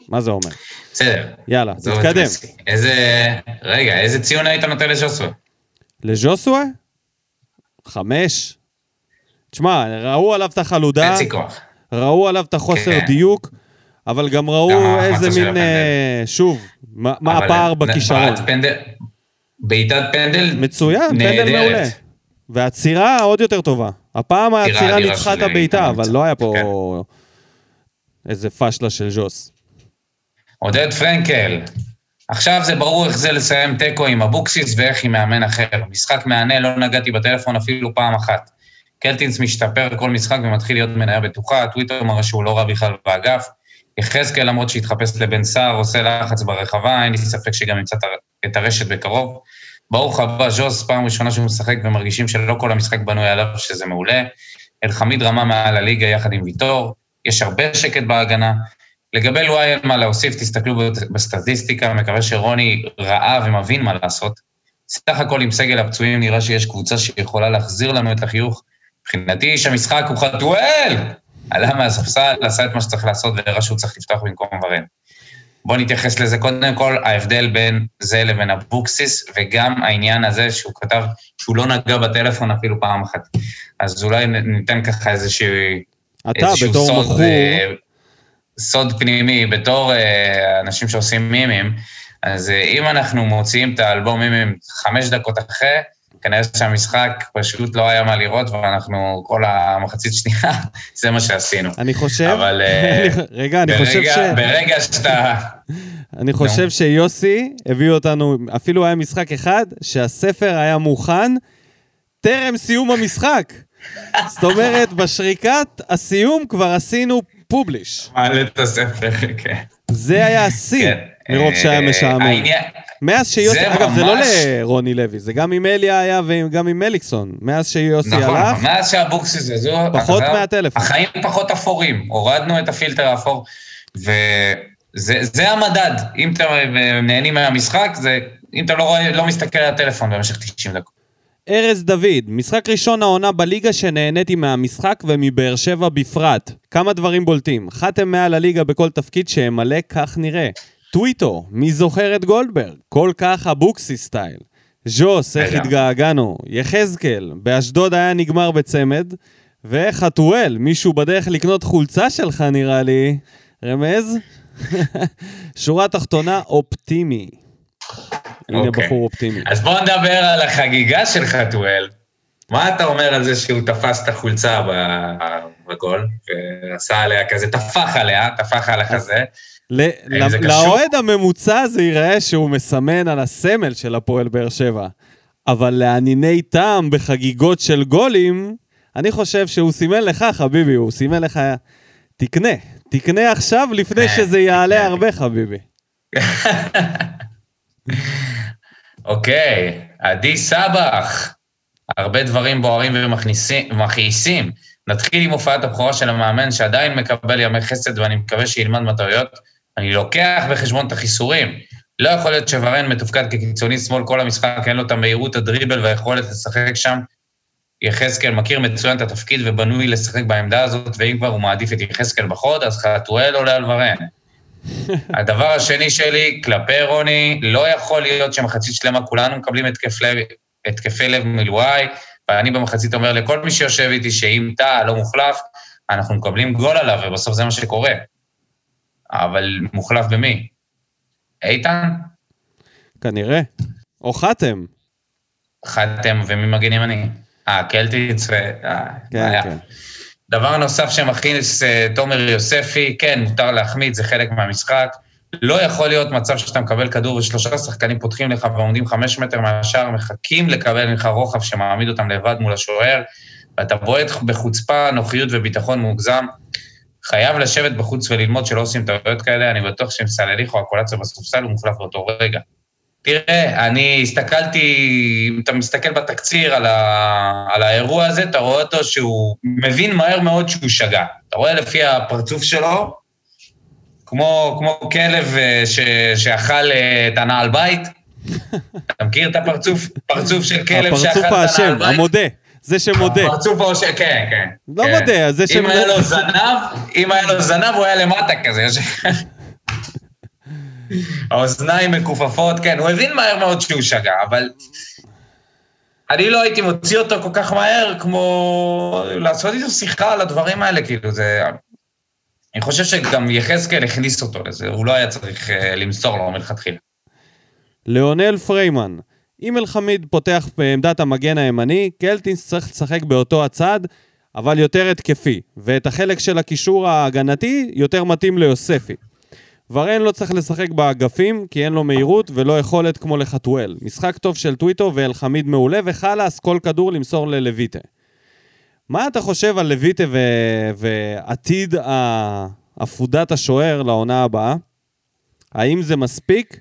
מה זה אומר? בסדר. יאללה, תתקדם. איזה... רגע, איזה ציון היית נותן לג'וסווה? לז'וסווה? חמש. תשמע, ראו עליו את החלודה, חצי כוח. ראו עליו את החוסר כן. דיוק, אבל גם ראו גם איזה מין. אה, שוב, מה מה הפער בכישרון. פנדל- בעיטת פנדל מצוין, פנדל נהדרת. מעולה. והעצירה עוד יותר טובה. הפעם העצירה אדירה ניצחה את הבעיטה, אבל. לא היה פה איזה פשלה של ז'וס. עודד פרנקל, עכשיו זה ברור איך זה לסיים תיקו עם אבוקסיס ואיך עם מאמן אחר. משחק מהנה, לא נגעתי בטלפון אפילו פעם אחת. קלטינס משתפר כל משחק ומתחיל להיות מניה בטוחה, טוויטר מראה שהוא לא רע בכלל באגף. יחזקאל, למרות שהתחפש לבן סער, עושה לחץ ברחבה, אין לי ספק שגם ימצא את הר- את הרשת בקרוב. ברוך הבא, ז'וס, פעם ראשונה שהוא משחק ומרגישים שלא כל המשחק בנוי עליו, שזה מעולה. אלחמיד רמה מעל הליגה יחד עם ויטור, יש הרבה שקט בהגנה. לגבי לואי אין מה להוסיף, תסתכלו בסטטיסטיקה, מקווה שרוני ראה ומבין מה לעשות. סך הכל עם סגל הפצועים נראה שיש קבוצה שיכולה להחזיר לנו את החיוך. מבחינתי איש המשחק הוא חתואל! עלה מהספסל, עשה את מה שצריך לעשות והראה שהוא צריך לפתוח במקום ורן. בואו נתייחס לזה קודם כל, ההבדל בין זה לבין אבוקסיס, וגם העניין הזה שהוא כתב שהוא לא נגע בטלפון אפילו פעם אחת. אז אולי ניתן ככה איזשהו... אתה איזשהו בתור סוד, מכור, אה, סוד פנימי, בתור אה, אנשים שעושים מימים, אז אה, אם אנחנו מוציאים את האלבום מימים חמש דקות אחרי, כנראה שהמשחק פשוט לא היה מה לראות, ואנחנו כל המחצית שנייה, זה מה שעשינו. אני חושב, אבל, אה, רגע, אני חושב ש... ברגע שאתה... אני חושב שיוסי הביא אותנו, אפילו היה משחק אחד, שהספר היה מוכן טרם סיום המשחק. זאת אומרת, בשריקת הסיום כבר עשינו פובליש. מעלה את הספר, כן. זה היה השיא, כן. מרוב שהיה אה, משעמם. מאז שיוסי, אגב, זה לא לרוני לוי, זה גם עם אליה היה וגם עם מליקסון. מאז שיוסי נכון, הלך, נכון, מאז שאבוקסיס הזו... פחות מהטלפון. החיים פחות אפורים, הורדנו את הפילטר האפור, וזה זה המדד. אם אתם נהנים מהמשחק, זה... אם אתה לא, לא מסתכל על הטלפון במשך 90 דקות. ארז דוד, משחק ראשון העונה בליגה שנהניתי מהמשחק ומבאר שבע בפרט. כמה דברים בולטים. חתואל מעל הליגה בכל תפקיד שימלא כך נראה. טוויטו, מי זוכר את גולדברג? כל כך אבוקסיס style. ז'וס, איך. התגעגענו. יחזקאל, באשדוד היה נגמר בצמד. וחתואל, מישהו בדרך לקנות חולצה שלך נראה לי. רמז? שורה תחתונה, אופטימי. הנה אוקיי. בחור אופטימי. אז בואו נדבר על החגיגה של חתואל. מה אתה אומר על זה שהוא תפס את החולצה בגול, ועשה עליה כזה, טפח עליה, טפח על החזה. לאוהד הממוצע זה ייראה שהוא מסמן על הסמל של הפועל באר שבע. אבל לענייני טעם בחגיגות של גולים, אני חושב שהוא סימן לך, חביבי, הוא סימן לך, תקנה. תקנה עכשיו לפני אה, שזה יעלה. הרבה, חביבי. אוקיי, עדי סבח. הרבה דברים בוערים ומכעיסים. נתחיל עם הופעת הבכורה של המאמן שעדיין מקבל ימי חסד ואני מקווה שילמד מהטעויות. אני לוקח בחשבון את החיסורים. לא יכול להיות שוורן מתופקד כקיצוני שמאל כל המשחק, אין לו את המהירות, הדריבל והיכולת לשחק שם. יחזקאל מכיר מצוין את התפקיד ובנוי לשחק בעמדה הזאת, ואם כבר הוא מעדיף את יחזקאל בחוד, אז חתואל עולה על ורן. הדבר השני שלי, כלפי רוני, לא יכול להיות שמחצית שלמה כולנו מקבלים התקף לב, התקפי לב מלוואי, ואני במחצית אומר לכל מי שיושב איתי שאם טאה לא מוחלף, אנחנו מקבלים גול עליו, ובסוף זה מה שקורה. אבל מוחלף במי? איתן? כנראה. או חתם. חתם, ומי מגן ימני? אה, קלטיץ ו... אה, כן. כן. דבר נוסף שמכניס אה, תומר יוספי, כן, מותר להחמיץ, זה חלק מהמשחק. לא יכול להיות מצב שאתה מקבל כדור ושלושה שחקנים פותחים לך ועומדים חמש מטר מהשאר, מחכים לקבל ממך רוחב שמעמיד אותם לבד מול השוער, ואתה בועט בחוצפה, נוחיות וביטחון מוגזם. חייב לשבת בחוץ וללמוד שלא עושים טעויות כאלה, אני בטוח שאם סלליך או הקולציה בספסל הוא מוחלף באותו רגע. תראה, אני הסתכלתי, אם אתה מסתכל בתקציר על, ה, על האירוע הזה, אתה רואה אותו שהוא מבין מהר מאוד שהוא שגה. אתה רואה לפי הפרצוף שלו, כמו, כמו כלב אה, ש, שאכל אה, את הנעל בית. אתה מכיר את הפרצוף? פרצוף של כלב שאכל הפרצוף את הנעל האשם, בית? המודה. זה שמודה. הפרצוף האשם, כן, כן. לא כן. מודה, זה אם שמודה. היה לו זנב, אם היה לו זנב, הוא היה למטה כזה. האוזניים מכופפות, כן, הוא הבין מהר מאוד שהוא שגה, אבל אני לא הייתי מוציא אותו כל כך מהר כמו לעשות איתו שיחה על הדברים האלה, כאילו, זה... אני חושב שגם יחזקאל הכניס אותו לזה, הוא לא היה צריך אה, למסור לו מלכתחילה. ליאונל פריימן, אם אלחמיד פותח בעמדת המגן הימני, קלטינס צריך לשחק באותו הצד, אבל יותר התקפי, ואת החלק של הקישור ההגנתי יותר מתאים ליוספי. ורן לא צריך לשחק באגפים, כי אין לו מהירות ולא יכולת כמו לחתואל. משחק טוב של טוויטו ואלחמיד מעולה, וחלאס, כל כדור למסור ללויטה. מה אתה חושב על לויטה ו- ועתיד עפודת השוער לעונה הבאה? האם זה מספיק?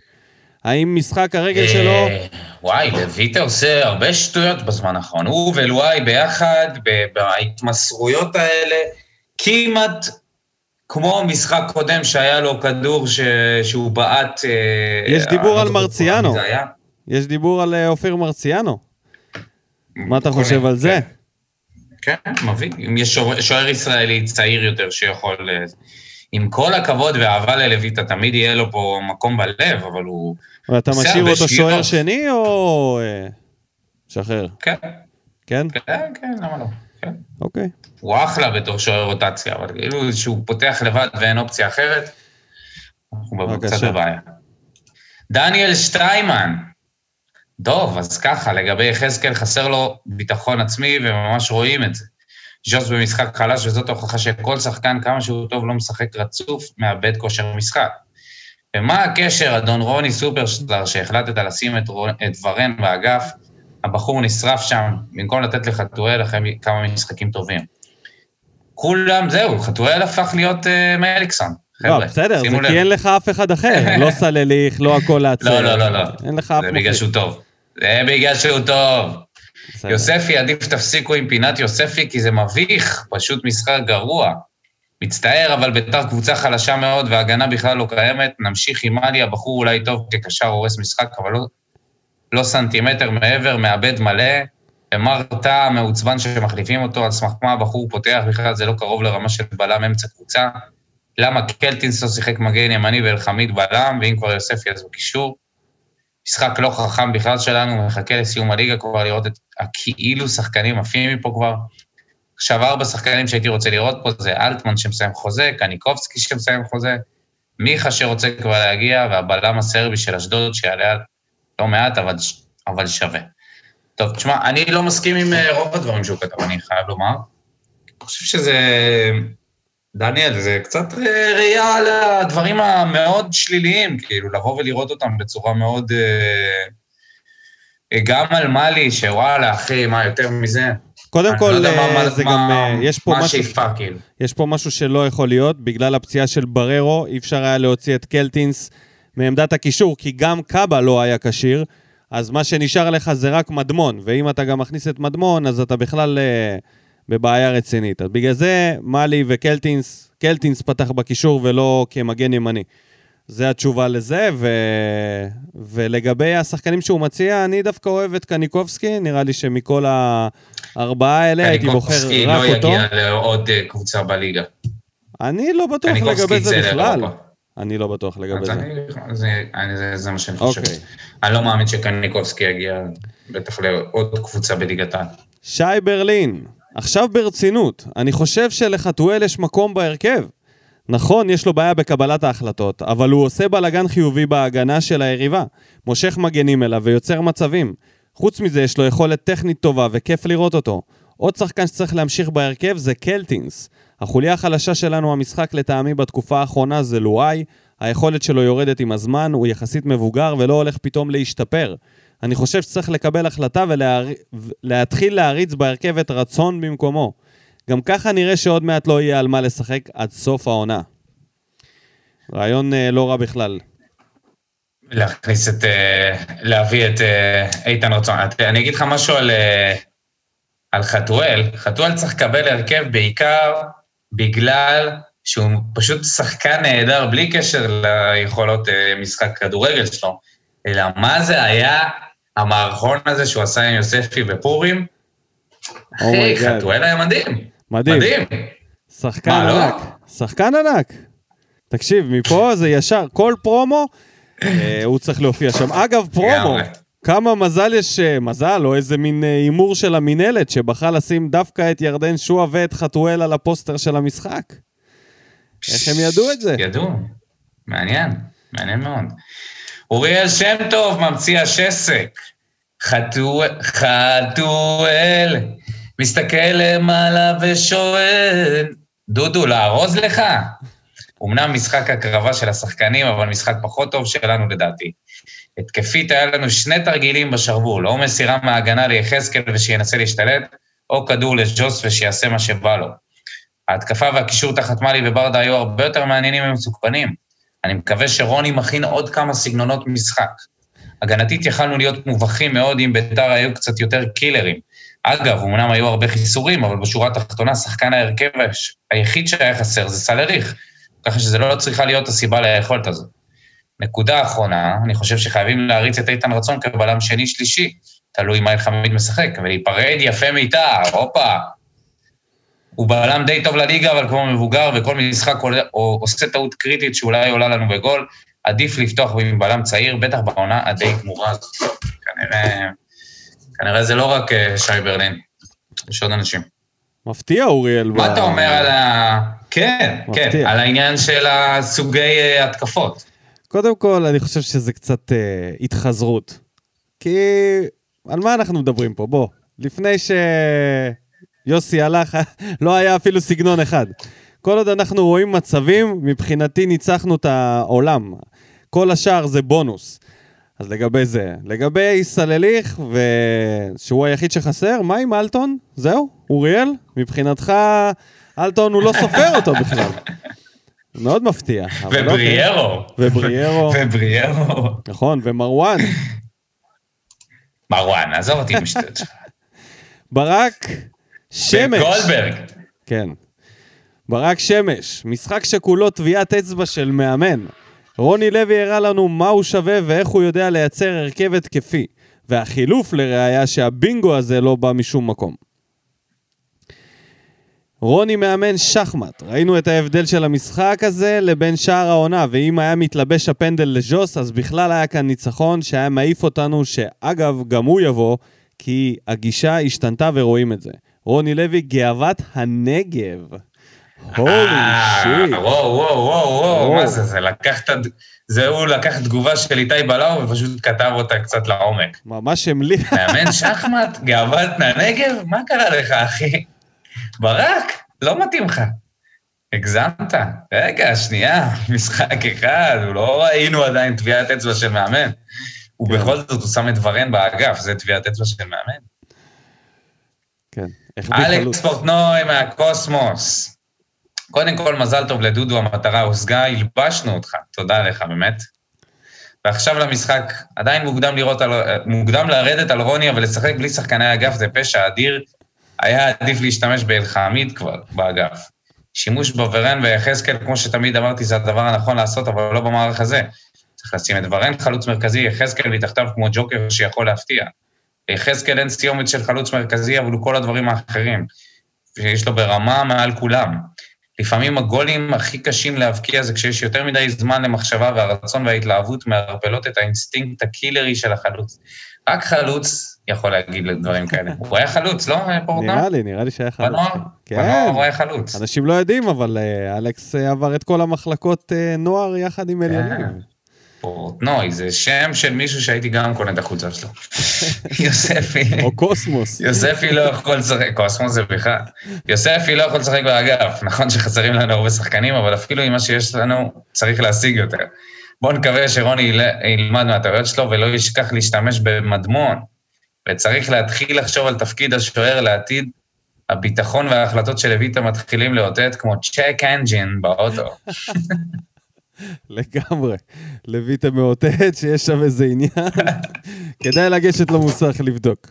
האם משחק הרגל שלו... אה, וואי, לויטה עושה הרבה שטויות בזמן האחרון. הוא ולואי ביחד, בהתמסרויות האלה, כמעט כמו משחק קודם שהיה לו כדור ש... שהוא בעט... אה, יש דיבור על מרציאנו. יש דיבור על אה, אופיר מרציאנו. מה אתה חושב על זה? כן, מביא. אם יש שוער ישראלי צעיר יותר שיכול... עם כל הכבוד והאהבה ללויטה, תמיד יהיה לו פה מקום בלב, אבל הוא... ואתה משאיר אותו שוער שני או... אה, שחרר? כן. כן? כן, כן, למה לא? כן. אוקיי. הוא אחלה בתור שוער רוטציה, אבל כאילו שהוא פותח לבד ואין אופציה אחרת, אנחנו קצת בבעיה. דניאל שטיימן. טוב, אז ככה, לגבי יחזקאל חסר לו ביטחון עצמי, וממש רואים את זה. ז'וס במשחק חלש, וזאת הוכחה שכל שחקן, כמה שהוא טוב, לא משחק רצוף, מאבד כושר משחק. ומה הקשר, אדון רוני סופרסטאר, שהחלטת לשים את, את ורן באגף, הבחור נשרף שם, במקום לתת לחתואל אחרי כמה משחקים טובים. כולם, זהו, חתואל הפך להיות uh, מליקסון. לא, בסדר, זה כי אין לך אף אחד אחר, לא סלליך, לא הכל לעצר. לא, לא, לא, לא. אין לך אף אחד. זה בגלל שהוא טוב. זה בגלל שהוא טוב. יוספי, עדיף תפסיקו עם פינת יוספי, כי זה מביך, פשוט משחק גרוע. מצטער, אבל בית"ר קבוצה חלשה מאוד והגנה בכלל לא קיימת. נמשיך עם עלי, הבחור אולי טוב כקשר הורס משחק, אבל לא, לא סנטימטר מעבר, מאבד מלא. ומר טאה מעוצבן שמחליפים אותו, על סמך מה הבחור פותח, בכלל זה לא קרוב לרמה של בלם אמצע קבוצה. למה קלטינס לא שיחק מגן ימני ואלחמיד בלם, ואם כבר יוספי אז בקישור. משחק לא חכם בכלל שלנו, מחכה לסיום הליגה כבר לראות את הכאילו שחקנים עפים מפה כבר. עכשיו, ארבע שחקנים שהייתי רוצה לראות פה זה אלטמן שמסיים חוזה, קניקובסקי שמסיים חוזה, מיכה שרוצה כבר להגיע, והבלם הסרבי של אשדוד שיעלה לא מעט, אבל, אבל שווה. טוב, תשמע, אני לא מסכים עם אה, רוב הדברים שהוא כתב, אני חייב לומר. אני חושב שזה... דניאל, זה קצת אה, ראייה על הדברים המאוד שליליים, כאילו, לבוא ולראות אותם בצורה מאוד... אה, גם על מאלי, שוואלה, אחי, מה יותר מזה? קודם כל, לא מה, זה מה, גם, מה, יש פה מה משהו, שאיפה, כאילו. יש פה משהו שלא יכול להיות, בגלל הפציעה של בררו, אי אפשר היה להוציא את קלטינס מעמדת הקישור, כי גם קאבה לא היה כשיר, אז מה שנשאר לך זה רק מדמון, ואם אתה גם מכניס את מדמון, אז אתה בכלל uh, בבעיה רצינית. אז בגלל זה, מאלי וקלטינס, קלטינס פתח בקישור ולא כמגן ימני. זה התשובה לזה, ו... ולגבי השחקנים שהוא מציע, אני דווקא אוהב את קניקובסקי, נראה לי שמכל הארבעה האלה הייתי בוחר רק לא אותו. קניקובסקי לא יגיע לעוד אה, קבוצה בליגה. אני לא בטוח לגבי זה בכלל. אני לא בטוח לגבי זה. זה, זה, זה מה שאני חושב. Okay. אוקיי. אני לא מאמין שקניקובסקי יגיע בטח לעוד קבוצה בליגת העל. שי ברלין, עכשיו ברצינות, אני חושב שלחתואל יש מקום בהרכב. נכון, יש לו בעיה בקבלת ההחלטות, אבל הוא עושה בלאגן חיובי בהגנה של היריבה. מושך מגנים אליו ויוצר מצבים. חוץ מזה, יש לו יכולת טכנית טובה וכיף לראות אותו. עוד שחקן שצריך להמשיך בהרכב זה קלטינס. החוליה החלשה שלנו המשחק לטעמי בתקופה האחרונה זה לואי. היכולת שלו יורדת עם הזמן, הוא יחסית מבוגר ולא הולך פתאום להשתפר. אני חושב שצריך לקבל החלטה ולהתחיל להריץ בהרכב את רצון במקומו. גם ככה נראה שעוד מעט לא יהיה על מה לשחק עד סוף העונה. רעיון אה, לא רע בכלל. להכניס את... אה, להביא את אה, איתן רצון. אני אגיד לך משהו על, אה, על חתואל. חתואל צריך לקבל הרכב בעיקר בגלל שהוא פשוט שחקן נהדר, בלי קשר ליכולות אה, משחק כדורגל שלו, אלא מה זה היה המערכון הזה שהוא עשה עם יוספי בפורים? Oh אחי, חתואל היה מדהים. מדהים. מדהים. שחקן מה, לא? ענק. לא? שחקן ענק. תקשיב, מפה זה ישר, כל פרומו, אה, הוא צריך להופיע שם. אגב, פרומו, כמה מזל יש, אה, מזל, או איזה מין אה, הימור של המינהלת, שבחרה לשים דווקא את ירדן שועה ואת חתואל על הפוסטר של המשחק. איך הם ידעו את זה? ידעו. מעניין, מעניין מאוד. אוריאל שם טוב, ממציא השסק. חתואל, מסתכל למעלה ושואל, דודו, לארוז לך? אמנם משחק הקרבה של השחקנים, אבל משחק פחות טוב שלנו לדעתי. התקפית היה לנו שני תרגילים בשרוול, או מסירה מההגנה ליחזקאל ושינסה להשתלט, או כדור לג'וס ושיעשה מה שבא לו. ההתקפה והקישור תחת מאלי וברדה היו הרבה יותר מעניינים ומסוכנים. אני מקווה שרוני מכין עוד כמה סגנונות משחק. הגנתית יכלנו להיות מובכים מאוד אם ביתר היו קצת יותר קילרים. אגב, אמנם היו הרבה חיסורים, אבל בשורה התחתונה, שחקן ההרכב היחיד שהיה חסר זה סלריך, ככה שזה לא צריכה להיות הסיבה ליכולת הזאת. נקודה אחרונה, אני חושב שחייבים להריץ את איתן רצון כבלם שני-שלישי, תלוי מה אלחמיד משחק, ולהיפרד יפה מאיתה, הופה. הוא בלם די טוב לליגה, אבל כמו מבוגר, וכל משחק עושה טעות קריטית שאולי עולה לנו בגול, עדיף לפתוח עם בלם צעיר, בטח בעונה הדי גמורה הזאת. כנראה, כנראה זה לא רק אה, שי ברלין, יש עוד אנשים. מפתיע, אוריאל. מה ב... אתה אומר על ה... כן, כן מפתיע. כן, על העניין של הסוגי uh, התקפות. קודם כל, אני חושב שזה קצת uh, התחזרות. כי על מה אנחנו מדברים פה? בוא, לפני שיוסי הלך, לא היה אפילו סגנון אחד. כל עוד אנחנו רואים מצבים, מבחינתי ניצחנו את העולם. כל השאר זה בונוס. אז לגבי זה. לגבי סלליך, שהוא היחיד שחסר, מה עם אלטון? זהו? אוריאל? מבחינתך, אלטון הוא לא סופר אותו בכלל. מאוד מפתיע. ובריארו. אוקיי. ובריארו. ובריארו. נכון, ומרואן. מרואן, עזוב אותי עם השטויות שלך. ברק שמש. וגולדברג. כן. ברק שמש, משחק שכולו טביעת אצבע של מאמן. רוני לוי הראה לנו מה הוא שווה ואיך הוא יודע לייצר הרכב התקפי. והחילוף לראיה שהבינגו הזה לא בא משום מקום. רוני מאמן שחמט, ראינו את ההבדל של המשחק הזה לבין שער העונה, ואם היה מתלבש הפנדל לז'וס, אז בכלל היה כאן ניצחון שהיה מעיף אותנו, שאגב, גם הוא יבוא, כי הגישה השתנתה ורואים את זה. רוני לוי, גאוות הנגב. הולי אה, שיט. וואו, וואו, וואו, וואו, מה זה, זה לקח את... זה הוא לקח תגובה של איתי בלאו ופשוט כתב אותה קצת לעומק. ממש המליך. מאמן שחמט, גאוות מהנגב? מה קרה לך, אחי? ברק, לא מתאים לך. הגזמת. רגע, שנייה, משחק אחד, לא ראינו עדיין טביעת אצבע של מאמן. ובכל כן. זאת הוא שם את ורן באגף, זה טביעת אצבע של מאמן. כן. אלכס פורטנוי מהקוסמוס. קודם כל, מזל טוב לדודו, המטרה הושגה, הלבשנו אותך, תודה לך, באמת. ועכשיו למשחק, עדיין מוקדם לראות על, מוקדם לרדת על רוני, אבל לשחק בלי שחקני אגף זה פשע אדיר. היה עדיף להשתמש באלחמיד כבר, באגף. שימוש בוורן ויחזקאל, כמו שתמיד אמרתי, זה הדבר הנכון לעשות, אבל לא במערך הזה. צריך לשים את ורן חלוץ מרכזי, יחזקאל מתחתיו כמו ג'וקר שיכול להפתיע. ליחזקאל אין סיומת של חלוץ מרכזי, אבל הוא כל הדברים האחרים, שיש לו ברמה מעל כולם. לפעמים הגולים הכי קשים להבקיע זה כשיש יותר מדי זמן למחשבה והרצון וההתלהבות מערפלות את האינסטינקט הקילרי של החלוץ. רק חלוץ יכול להגיד דברים כאלה. הוא היה חלוץ, לא, פורטנר? נראה לי, נראה לי שהיה חלוץ. בנוער? כן. בנוער הוא היה חלוץ. אנשים לא יודעים, אבל אה, אלכס עבר את כל המחלקות אה, נוער יחד עם עליונים. כן. פורטנוי, זה שם של מישהו שהייתי גם קונה את החולצה שלו. יוספי. או קוסמוס. יוספי לא יכול לשחק, קוסמוס זה בכלל. יוספי לא יכול לשחק באגף. נכון שחסרים לנו הרבה שחקנים, אבל אפילו עם מה שיש לנו, צריך להשיג יותר. בואו נקווה שרוני ילמד מהטעויות שלו ולא ישכח להשתמש במדמון. וצריך להתחיל לחשוב על תפקיד השוער לעתיד. הביטחון וההחלטות של לויטה מתחילים לאותת כמו צ'ק אנג'ין באוטו. לגמרי. לויטה מאותת שיש שם איזה עניין. כדאי לגשת למוסך לבדוק.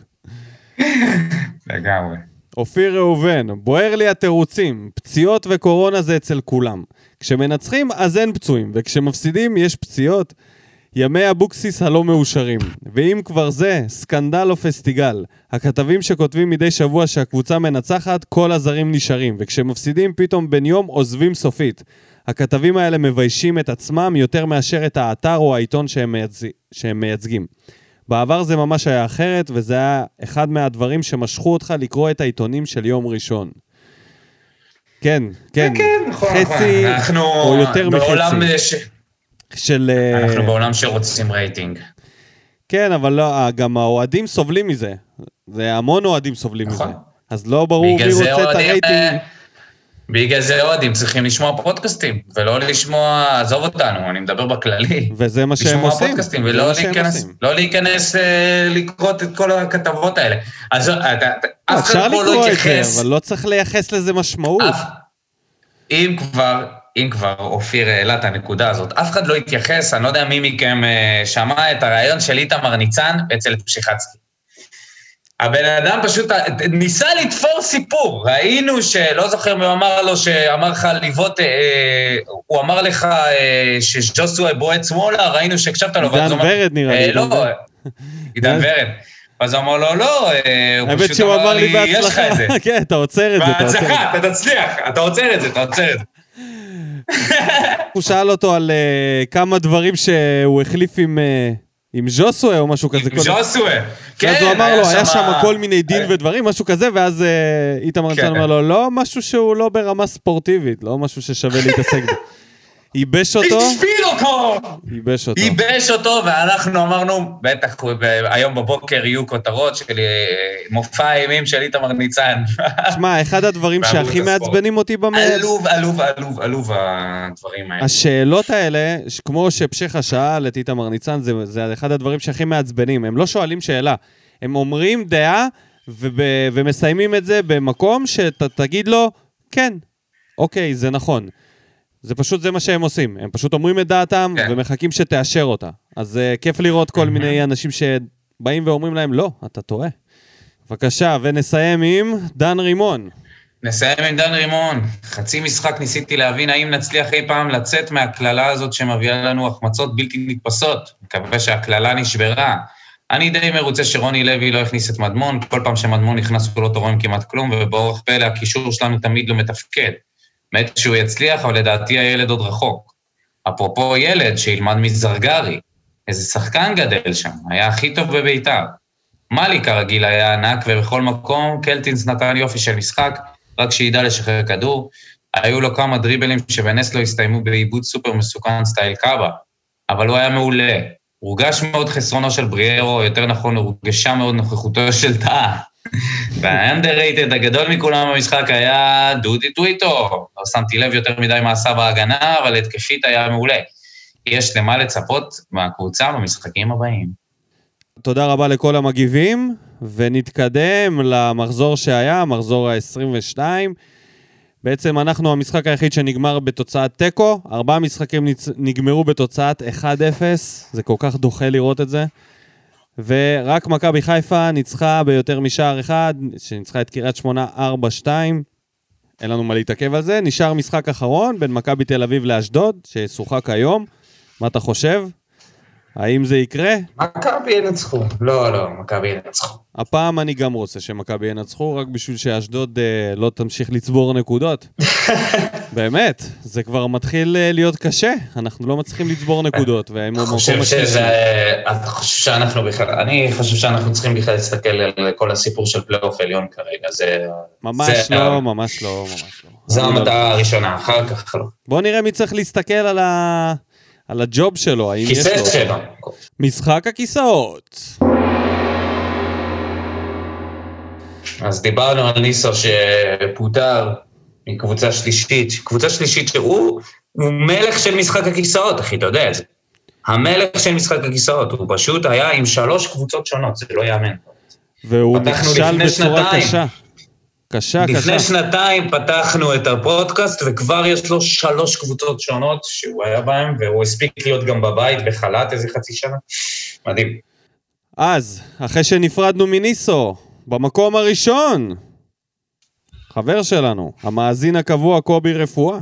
לגמרי. אופיר ראובן, בוער לי התירוצים, פציעות וקורונה זה אצל כולם. כשמנצחים אז אין פצועים, וכשמפסידים יש פציעות. ימי אבוקסיס הלא מאושרים. ואם כבר זה, סקנדל או פסטיגל. הכתבים שכותבים מדי שבוע שהקבוצה מנצחת, כל הזרים נשארים, וכשמפסידים פתאום בן יום עוזבים סופית. הכתבים האלה מביישים את עצמם יותר מאשר את האתר או העיתון שהם, מייצ... שהם מייצגים. בעבר זה ממש היה אחרת, וזה היה אחד מהדברים שמשכו אותך לקרוא את העיתונים של יום ראשון. כן, כן. כן, נכון, נכון. חצי אנחנו או יותר בעולם מחצי ש- של... אה, אנחנו בעולם שרוצים רייטינג. כן, אבל לא, אה, גם האוהדים סובלים מזה. זה המון אוהדים סובלים נכון. מזה. אז לא ברור מי רוצה את הרייטינג. אה, בגלל זה אוהדים צריכים לשמוע פודקאסטים, ולא לשמוע, עזוב אותנו, אני מדבר בכללי. וזה מה שהם לשמוע עושים. פודקאסטים, זה ולא להיכנס. לא להיכנס אה, לקרוא את כל הכתבות האלה. אז אתה- אתה- אף אפשר אחד פה לקרוא לא את זה, התייחס, אבל לא צריך לייחס לזה משמעות. אף- אם כבר, אם כבר אופיר העלה את הנקודה הזאת, אף אחד לא התייחס, אני לא יודע מי מכם אה, שמע את הרעיון של איתמר ניצן אצל פשיחצקי. הבן אדם פשוט ניסה לתפור סיפור. ראינו שלא זוכר מי אמר לו, שאמר לך לבעוט, אה, הוא אמר לך אה, שג'וסווה בועט שמאלה, ראינו שהקשבת לו. ואז עידן הוא אמר, ורד נראה לי. אה, עידן לא, ורד. עידן ורד. אז הוא אמר לו, לא, אה, הוא פשוט אמר לי יש לך. את זה. כן, אתה עוצר את זה. בהצלחה, אתה תצליח, אתה עוצר את זה, אתה עוצר את זה. הוא שאל אותו על אה, כמה דברים שהוא החליף עם... אה, עם ז'וסווה או משהו כזה. עם. ז'וסווה. כן, ואז הוא אמר לו, היה שם כל מיני דין ודברים, משהו כזה, ואז אה, איתמר ניצן כן. אומר לו, לא משהו שהוא לא ברמה ספורטיבית, לא משהו ששווה להתעסק בו. ייבש אותו, השפיל אותו! ייבש אותו. ייבש אותו, ואנחנו אמרנו, בטח, היום בבוקר יהיו כותרות של אה, מופע האימים של איתמר ניצן. תשמע, אחד הדברים שהכי. מעצבנים אותי במ... עלוב, עלוב, עלוב, עלוב הדברים האלה. השאלות האלה, כמו שפשחה שאל את איתמר ניצן, זה, זה אחד הדברים שהכי מעצבנים. הם לא שואלים שאלה, הם אומרים דעה וב, ומסיימים את זה במקום שאתה תגיד לו, כן, אוקיי, זה נכון. זה פשוט, זה מה שהם עושים. הם פשוט אומרים את דעתם כן. ומחכים שתאשר אותה. אז uh, כיף לראות כל מיני אנשים שבאים ואומרים להם, לא, אתה טועה. בבקשה, ונסיים עם דן רימון. נסיים עם דן רימון. חצי משחק ניסיתי להבין האם נצליח אי פעם לצאת מהקללה הזאת שמביאה לנו החמצות בלתי נתפסות. מקווה שהקללה נשברה. אני די מרוצה שרוני לוי לא הכניס את מדמון, כל פעם שמדמון נכנס הוא לא תורם כמעט כלום, ובאורח פלא הקישור שלנו תמיד לא מתפקד. מת שהוא יצליח, אבל לדעתי הילד עוד רחוק. אפרופו ילד, שילמד מזרגרי. איזה שחקן גדל שם, היה הכי טוב בביתר. מאלי כרגיל היה ענק, ובכל מקום קלטינס נתן יופי של משחק, רק שידע לשחרר כדור. היו לו כמה דריבלים שבנס לא הסתיימו בעיבוד סופר מסוכן style קאבה, אבל הוא היה מעולה. הורגש מאוד חסרונו של בריארו, יותר נכון, הורגשה מאוד נוכחותו של טאה. וה underrated הגדול מכולם במשחק היה דודי טוויטו. לא שמתי לב יותר מדי מה עשה בהגנה, אבל התקפית היה מעולה. יש למה לצפות מהקבוצה במשחקים הבאים. תודה רבה לכל המגיבים, ונתקדם למחזור שהיה, מחזור ה-22. בעצם אנחנו המשחק היחיד שנגמר בתוצאת תיקו, ארבעה משחקים. נגמרו בתוצאת 1-0, זה כל כך דוחה לראות את זה. ורק מכבי חיפה ניצחה ביותר משער אחד, שניצחה את קריית שמונה 4-2. אין לנו מה להתעכב על זה. נשאר משחק אחרון בין מכבי תל אביב לאשדוד, שישוחק היום. מה אתה חושב? האם זה יקרה? מכבי ינצחו. לא, לא, מכבי ינצחו. הפעם אני גם רוצה שמכבי ינצחו, רק בשביל שאשדוד אה, לא תמשיך לצבור נקודות. באמת, זה כבר מתחיל אה, להיות קשה, אנחנו לא מצליחים לצבור נקודות, והם במקום חושב השלישי. שזה... אתה חושב שאנחנו בכלל... אני חושב שאנחנו צריכים בכלל להסתכל על כל הסיפור של פלייאוף עליון כרגע. זה... ממש זה- לא, ממש לא, ממש לא. זו לא- המטרה הראשונה, אחר כך לא. בוא נראה מי צריך להסתכל על ה... על הג'וב שלו, האם יש כיסא לו. שלו. משחק הכיסאות. אז דיברנו על ניסו שפוטר מקבוצה שלישית, קבוצה שלישית שהוא הוא מלך של משחק הכיסאות, אחי, אתה יודע את זה. המלך של משחק הכיסאות, הוא פשוט היה עם שלוש קבוצות שונות, זה לא ייאמן. והוא נכשל בצורה שנתיים. קשה. קשה, קשה. לפני שנתיים פתחנו את הפודקאסט, וכבר יש לו שלוש קבוצות שונות שהוא היה בהן, והוא הספיק להיות גם בבית בחל"ת איזה חצי שנה. מדהים. אז, אחרי שנפרדנו מניסו, במקום הראשון, חבר שלנו, המאזין הקבוע קובי רפואה.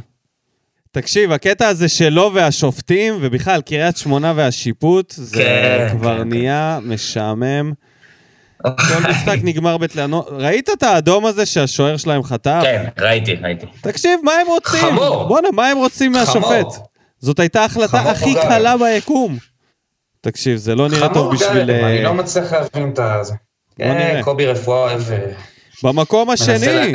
תקשיב, הקטע הזה שלו והשופטים, ובכלל קריית שמונה והשיפוט, זה כן, כבר כן, כן. נהיה משעמם. כל משחק נגמר בתלנות. ראית את האדום הזה שהשוער שלהם חטף? כן, ראיתי, ראיתי. תקשיב, מה הם רוצים? חמור. בואנה, מה הם רוצים מהשופט? זאת הייתה ההחלטה הכי. קלה ביקום. תקשיב, זה לא נראה טוב בשביל... אני אה, לא מצליח להבין את ה... בוא נראה. קובי רפואה אוהב... אה, במקום השני.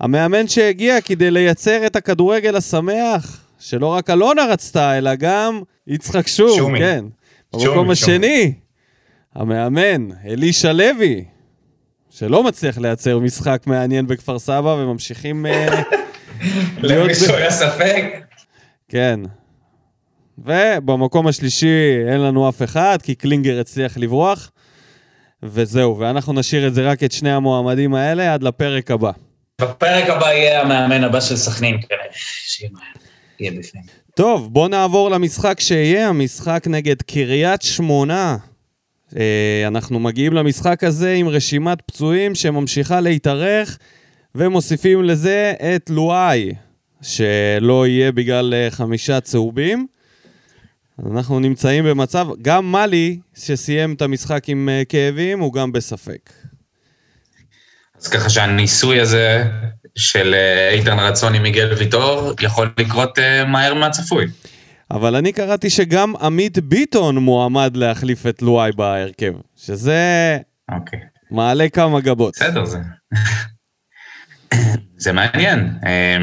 המאמן שהגיע כדי לייצר את הכדורגל השמח, שלא רק אלונה רצתה, אלא גם יצחק שום. כן. במקום. השני, המאמן, אלישע לוי, שלא מצליח לייצר משחק מעניין בכפר סבא, וממשיכים... אה, להיות למישהו היה ספק? כן. ובמקום השלישי אין לנו אף אחד, כי קלינגר הצליח לברוח. וזהו, ואנחנו נשאיר את זה רק את שני המועמדים האלה עד לפרק הבא. בפרק הבא יהיה המאמן הבא של סכנין כנראה, שיהיה בפנים. טוב, בואו נעבור למשחק שיהיה, המשחק נגד קריית שמונה. אה, אנחנו מגיעים למשחק הזה עם רשימת פצועים שממשיכה להתארך, ומוסיפים לזה את לואי, שלא יהיה בגלל אה, חמישה צהובים. אנחנו נמצאים במצב, גם מאלי, שסיים את המשחק עם אה, כאבים, הוא גם בספק. אז ככה שהניסוי הזה של איתן רצון עם מיגל ויטור יכול לקרות מהר מהצפוי. אבל אני קראתי שגם עמית ביטון מועמד להחליף את לואי בהרכב, שזה אוקיי. מעלה כמה גבות. בסדר, זה... זה מעניין. אה,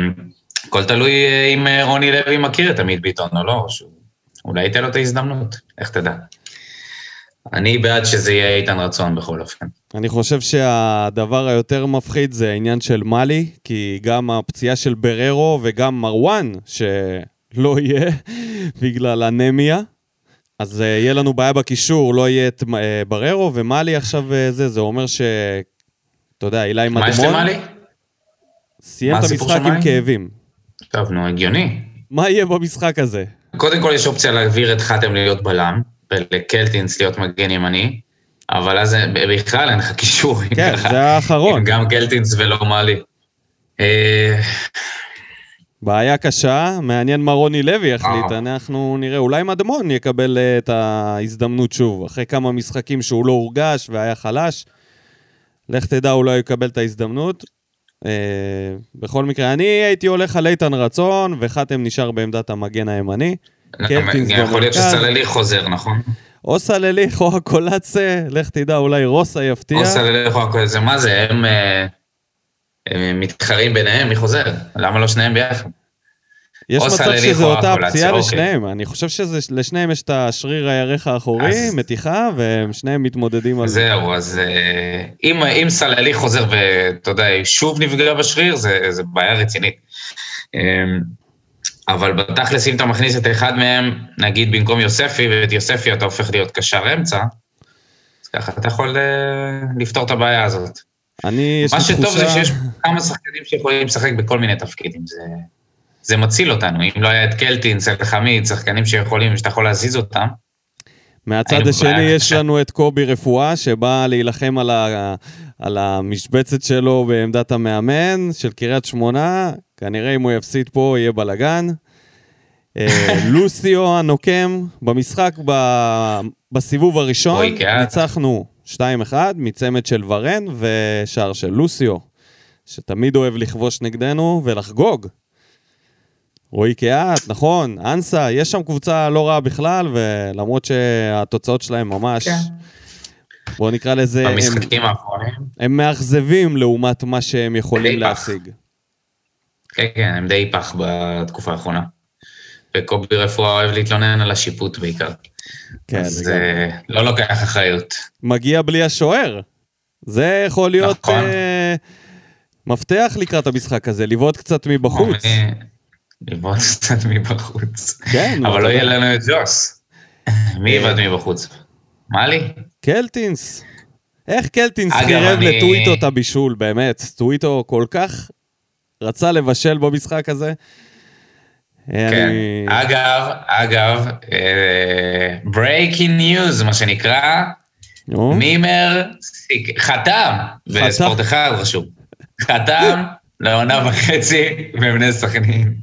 הכל תלוי אה, אם אה, רוני לוי מכיר את עמית ביטון או לא, שהוא... אולי ייתן לו את ההזדמנות, איך תדע. אני בעד שזה יהיה איתן רצון בכל אופן. אני חושב שהדבר היותר מפחיד זה העניין של מאלי, כי גם הפציעה של בררו וגם מרואן, שלא יהיה בגלל אנמיה, אז אה, יהיה לנו בעיה בקישור, לא יהיה את אה, בררו, ומאלי עכשיו אה, זה, זה אומר ש... אתה יודע, אילי מה יש מדמון למעלי? סיים את המשחק עם? כאבים. טוב, נו, הגיוני. מה יהיה במשחק הזה? קודם כל יש אופציה להעביר את חתם להיות בלם, ולקלטינס להיות מגן ימני, אבל אז בכלל אין לך קישור. כן. זה האחרון. גם קלטינס ולא מאלי. אה, בעיה קשה, מעניין מה רוני לוי יחליט, אה. אנחנו נראה, אולי מדמון יקבל אה, את ההזדמנות שוב, אחרי כמה משחקים שהוא לא הורגש והיה חלש. לך תדע, אולי הוא יקבל את ההזדמנות. אה, בכל מקרה, אני הייתי הולך על איתן רצון, וחתם נשאר בעמדת המגן הימני. קלטינס גם יכול להיות. שסלליך חוזר, נכון? או סלליך או הקולצה, לך תדע, אולי רוסה יפתיע. או סלליך או הכל זה, מה זה, הם אה, הם מתחרים ביניהם, מי חוזר? למה לא שניהם ביחד? יש מצב שזו או אותה פציעה אוקיי. לשניהם. אני חושב שלשניהם יש את השריר הירך האחורי, אז- מתיחה, והם שניהם מתמודדים על זה. זהו, אז אה, אם, אם סלליך חוזר ואתה יודע, שוב נפגע בשריר, זה, זה בעיה רצינית. אה, אבל בתכלס, אם אתה מכניס את אחד מהם, נגיד במקום יוספי, ואת יוספי אתה הופך להיות קשר אמצע, אז ככה אתה יכול אה, לפתור את הבעיה הזאת. אני, יש לי מה תחושה... שטוב זה שיש כמה שחקנים שיכולים לשחק בכל מיני תפקידים, זה, זה מציל אותנו. אם לא היה את קלטינס, אלחמיד, שחקנים שיכולים, שאתה יכול להזיז אותם, מהצד השני יש. לנו את קובי רפואה, שבא להילחם על, ה... על המשבצת שלו בעמדת המאמן של קריית שמונה. כנראה אם הוא יפסיד פה יהיה בלאגן. אה, לוסיו הנוקם, במשחק ב... בסיבוב הראשון. ניצחנו 2-1 מצמד של ורן ושער של לוסיו, שתמיד אוהב לכבוש נגדנו ולחגוג. רועי קיאט, נכון, אנסה, יש שם קבוצה לא רעה בכלל, ולמרות שהתוצאות שלהם ממש, כן. בואו נקרא לזה, הם, במשחקים האחרונים. הם מאכזבים לעומת מה שהם יכולים. להשיג. כן, כן, הם די פח בתקופה האחרונה. וקובי רפואה אוהב להתלונן על השיפוט בעיקר. כן, אז זה אה, לא לוקח אחריות. מגיע בלי השוער. זה יכול להיות נכון. אה, מפתח לקראת המשחק הזה, לבעוט קצת מבחוץ. אה, לבעוט קצת מבחוץ. כן, אבל לא יהיה. לנו את ג'וס. מי יבעט מבחוץ? מה לי? קלטינס. איך קלטינס חירב אני- לטוויטו את הבישול, באמת. טוויטו כל כך רצה לבשל במשחק הזה. אה, כן. אני... אגב, אגב, breaking news, מה שנקרא, נו, מימר חתם, בספורט אחד רשום. חתם לעונה וחצי בבני סכנין.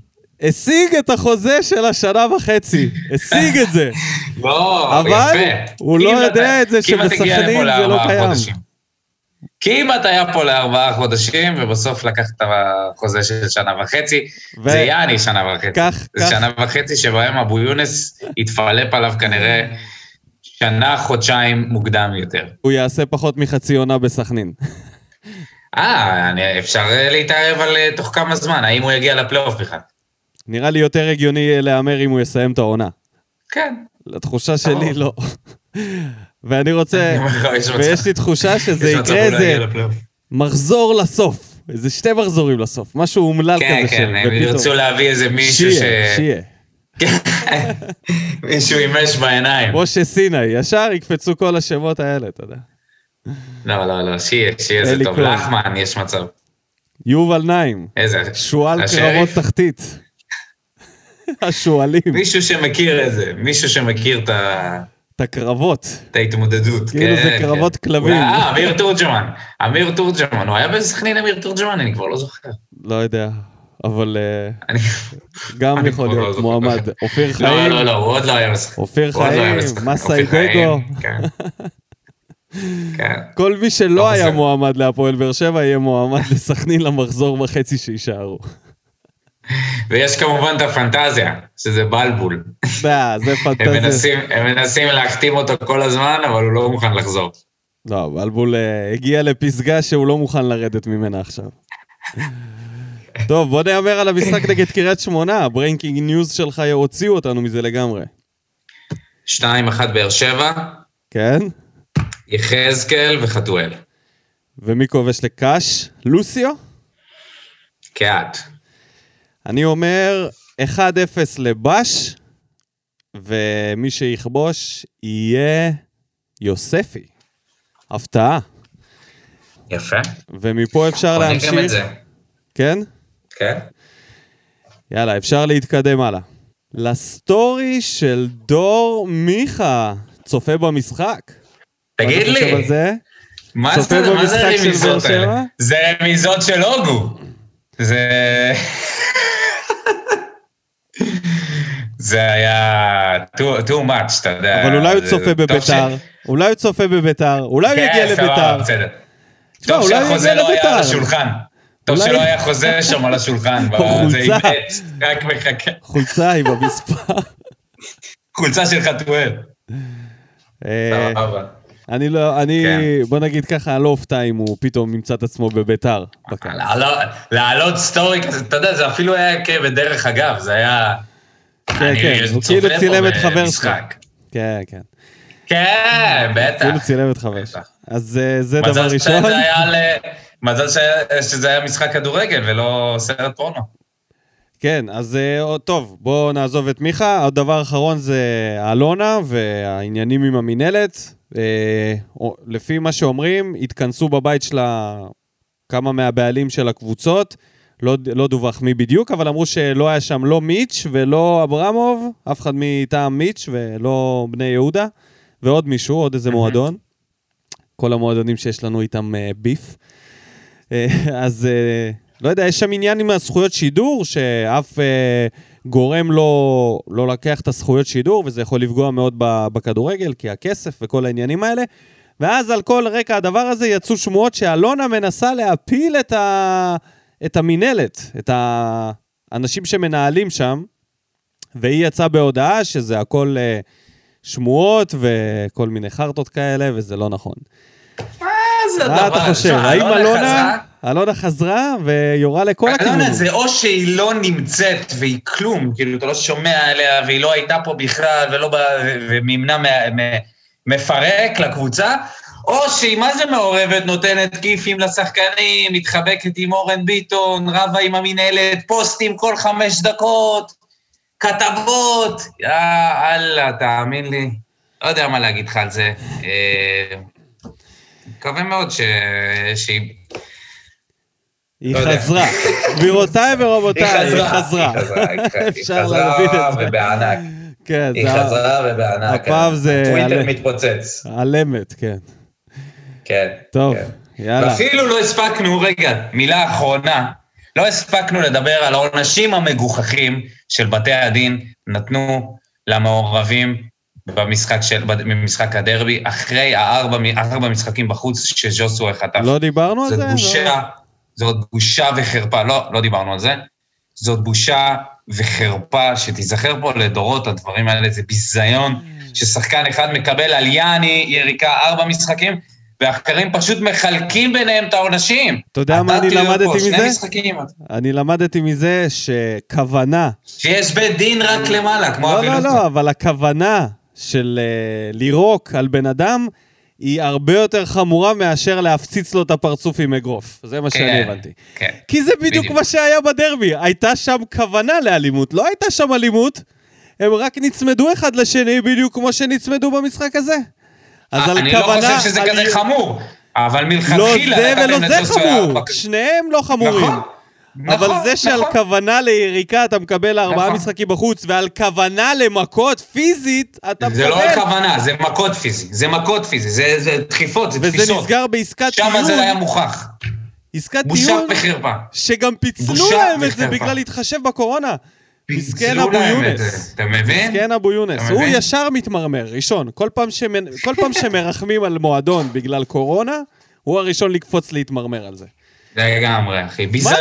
השיג את החוזה של השנה וחצי. השיג את זה. לא, אבל יפה. הוא לא יודע את זה שבסכנין זה לא קיים. כמעט היה פה לארבעה חודשים, ובסוף לקח את החוזה של שנה וחצי. ו- זה יעני שנה וחצי. כך, זה כך, שנה וחצי שבהם אבו יונס התפלפ עליו כנראה שנה, חודשיים מוקדם יותר. הוא יעשה פחות מחצי עונה בסכנין. אה, אני- אפשר אה, להתערב על אה, תוך כמה זמן, האם הוא יגיע לפלייאוף בכלל. נראה לי יותר הגיוני להמר אם הוא יסיים את העונה. כן. לתחושה שלי לא. ואני רוצה. ויש לי תחושה שזה יקרה לא איזה לפלייאוף. מחזור לסוף. איזה שתי מחזורים לסוף. משהו אומלל כן, כזה. כן, ש- הם ירצו להביא איזה מישהו ש... שיהיה, שיהיה. מישהו עם אש בעיניים. משה סיני, ישר יקפצו כל השמות האלה, אתה יודע. לא, לא, לא, שיהיה, שיהיה זה טוב. לחמן, יש מצב. יובל נעים, איזה... שועל? קרבות תחתית. השועלים, מישהו שמכיר את זה, מישהו שמכיר את ה... את הקרבות. את ההתמודדות. כאילו כן, זה קרבות כן. כלבים. אה, אמיר תורג'מן. אמיר תורג'מן, הוא היה בסכנין אמיר תורג'מן? אני כבר לא זוכר. לא יודע, אבל אה. גם יכול לא להיות זוכר. מועמד. אופיר לא, חיים, לא, לא, הוא עוד לא היה משחק. אופיר לא חיים. מסאי דגו. כן. כן. כל מי שלא לא היה. מועמד להפועל באר שבע יהיה מועמד לסכנין למחזור וחצי שיישארו. ויש כמובן את הפנטזיה, שזה בלבול. זה זה הם פנטזיה. מנסים, הם מנסים להחתים אותו כל הזמן, אבל הוא לא מוכן לחזור. לא, בלבול אה, הגיע לפסגה שהוא לא מוכן לרדת ממנה עכשיו. טוב, בוא נהמר על המשחק נגד קריית שמונה, ה breaking news שלך הוציאו אותנו מזה לגמרי. 2-1 באר שבע, כן? יחזקאל וחתואל. ומי כובש לקאש? לוסיו? קהת. אני אומר 1-0 לבש, ומי שיכבוש יהיה יוספי. הפתעה. יפה. ומפה אפשר להמשיך. כן? כן? יאללה, אפשר להתקדם הלאה. לסטורי של דור מיכה, צופה במשחק. תגיד לי? מה זה מה שבע? האלה? זה רמיזות של הוגו. זה... זה היה too, too much, אתה יודע. אבל אולי הוא צופה בביתר, ש- אולי הוא צופה בביתר, אולי הוא כן, יגיע לביתר. טוב שהחוזה לא היה. על השולחן. טוב שלא היה חוזה שם על השולחן. חולצה. רק מחכה. חולצה עם המספר. חולצה של חתואל. אה. אני לא, אני, כן. בוא נגיד ככה, אני לא אופתע אם הוא פתאום ימצא את עצמו בביתר. להעלות סטורי כזה, אתה יודע, זה אפילו היה כבדרך אגב, זה היה... כן, אני כן, הוא צופה כאילו פה צילם את חבר. במשחק. כן, כן. כן, בטח. כאילו צילם את חבר שלו. אז אה, זה דבר ראשון. מזל שזה היה משחק כדורגל ולא סרט פורנו. כן, אז אה, טוב, בואו נעזוב את מיכה. עוד דבר אחרון זה אלונה והעניינים עם המינהלת. אה, לפי מה שאומרים, התכנסו בבית שלה כמה מהבעלים של הקבוצות. לא, לא דווח מי בדיוק, אבל אמרו שלא היה שם לא מיץ' ולא אברמוב, אף אחד מטעם מיץ' ולא בני יהודה, ועוד מישהו, עוד איזה מועדון. כל המועדונים שיש לנו איתם אה, ביף. אה, אז אה, לא יודע, יש שם עניין עם הזכויות שידור, שאף אה, גורם לא, לא לקח את הזכויות שידור, וזה יכול לפגוע מאוד בכדורגל, כי הכסף וכל העניינים האלה. ואז על כל רקע הדבר הזה יצאו שמועות שאלונה מנסה להפיל את, ה... את המינהלת, את האנשים שמנהלים שם, והיא יצאה בהודעה שזה הכל אה, שמועות וכל מיני חרטות כאלה, וזה לא נכון. מה זה מה אתה חושב? שמע, האם אלונה, חזרה- אלונה חזרה ויורה לכל אלונה הכיוונים? זה או שהיא לא נמצאת והיא כלום, כאילו אתה לא שומע עליה והיא לא הייתה פה בכלל ולא מ- מפרק לקבוצה, או שהיא מה זה מעורבת, נותנת כיפים לשחקנים, מתחבקת עם אורן ביטון, רבה עם המינהלת, פוסטים כל חמש דקות, כתבות, יאללה, תאמין לי. לא יודע מה להגיד לך על זה. אה, מקווה מאוד ש... שהיא... היא לא. חזרה. גבירותיי ורבותיי, היא חזרה. אפשר להבין את זה. ובענק. כן, היא חזרה ובענק. הפעם זה טוויטר מתפוצץ. על אמת, כן. כן. טוב, כן. יאללה. ואפילו לא הספקנו, רגע, מילה אחרונה, לא הספקנו לדבר על העונשים המגוחכים של בתי הדין נתנו למעורבים במשחק, של, במשחק הדרבי, אחרי הארבע ארבע משחקים בחוץ שז'וסווה חטף. לא דיברנו על זה? זאת לא. בושה, זאת בושה וחרפה. לא, לא דיברנו על זה. זאת בושה וחרפה שתיזכר פה לדורות, הדברים האלה זה ביזיון, ששחקן אחד מקבל על יעני יריקה ארבע משחקים, ואחרים פשוט מחלקים ביניהם את העונשים. אתה יודע מה אני למדתי פה, מזה? משחקים. אני למדתי מזה שכוונה, שיש בית דין רק למעלה, כמו לא, לא. לא, אבל הכוונה של uh, לירוק על בן אדם היא הרבה יותר חמורה מאשר להפציץ לו את הפרצוף עם אגרוף. זה מה שאני כן, הבנתי. כן. כי זה בדיוק בדיוק. מה שהיה בדרבי, הייתה שם כוונה לאלימות, לא הייתה שם אלימות, הם רק נצמדו אחד לשני בדיוק כמו שנצמדו במשחק הזה. אז על אני לא כוונה... חושב שזה על- כזה חמור, אבל לא מלכתחילה... זה לקחתם ולא זה חמור, שניהם לא חמורים. נכון, אבל נכון, זה שעל נכון. כוונה ליריקה אתה מקבל ארבעה נכון. משחקים בחוץ, ועל כוונה למכות פיזית אתה זה לא מקבל... הכוונה, זה מכות פיזי, זה מכות פיזי, זה זה דחיפות, זה וזה תפיסות. נסגר בעסקת שם טיעון, זה היה מוכח. עסקת בושה טיעון, וחרפה. שגם פיצלו בושה להם את זה. בגלל להתחשב בקורונה. מסכן אבו יונס. אתה מבין? מסכן אבו יונס. הוא? ישר מתמרמר, ראשון. כל פעם שמ- כל פעם שמרחמים על מועדון בגלל קורונה, הוא הראשון לקפוץ להתמרמר על זה. לגמרי, אחי. ביזיון,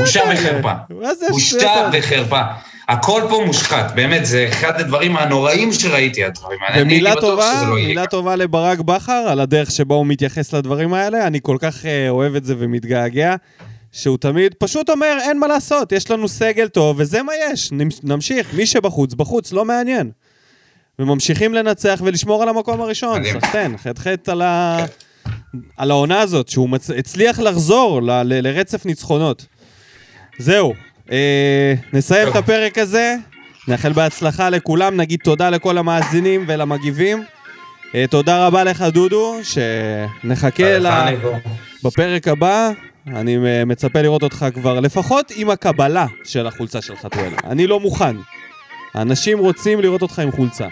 בושה? וחרפה. מה זה בושה? וחרפה. הכל פה מושחת, באמת, זה אחד הדברים הנוראים שראיתי, הדברים האלה. ומילה טובה, לא מילה. טובה לברק בכר על הדרך שבה הוא מתייחס לדברים האלה. אני כל כך אה, אוהב את זה ומתגעגע, שהוא תמיד פשוט אומר, אין מה לעשות, יש לנו סגל טוב, וזה מה יש. נמ- נמשיך, מי שבחוץ, בחוץ, לא מעניין. וממשיכים לנצח ולשמור על המקום הראשון. סחטיין, חטא על, ה... על העונה הזאת, שהוא מצ... הצליח לחזור ל... ל... לרצף ניצחונות. זהו, אה, נסיים את. הפרק הזה, נאחל בהצלחה לכולם, נגיד תודה לכל המאזינים ולמגיבים. אה, תודה רבה לך, דודו, שנחכה ל... בפרק הבא. אני אה, מצפה לראות אותך כבר, לפחות עם הקבלה של החולצה של חתואל. אני לא מוכן. האנשים רוצים לראות אותך עם חולצה.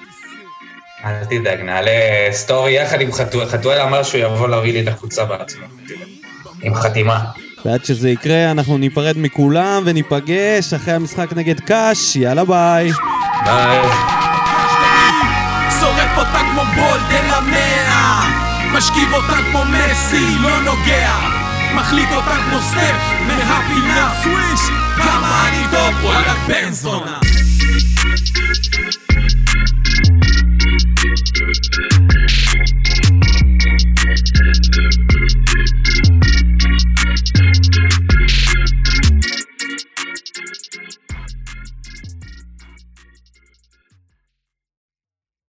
אל תדאג, נעלה story יחד עם חתואל. חתואל אמר שהוא יבוא להביא לי את החולצה בעצמו. עם חתימה. ועד שזה יקרה, אנחנו ניפרד מכולם וניפגש אחרי המשחק נגד ק"ש. יאללה ביי. ביי. שורף אותה כמו בולט אל המאה משכיב אותה כמו מסי, לא נוגע מחליק אותם כמו סטף מהפינה סוויש כמה אני טוב וואלה בן זונה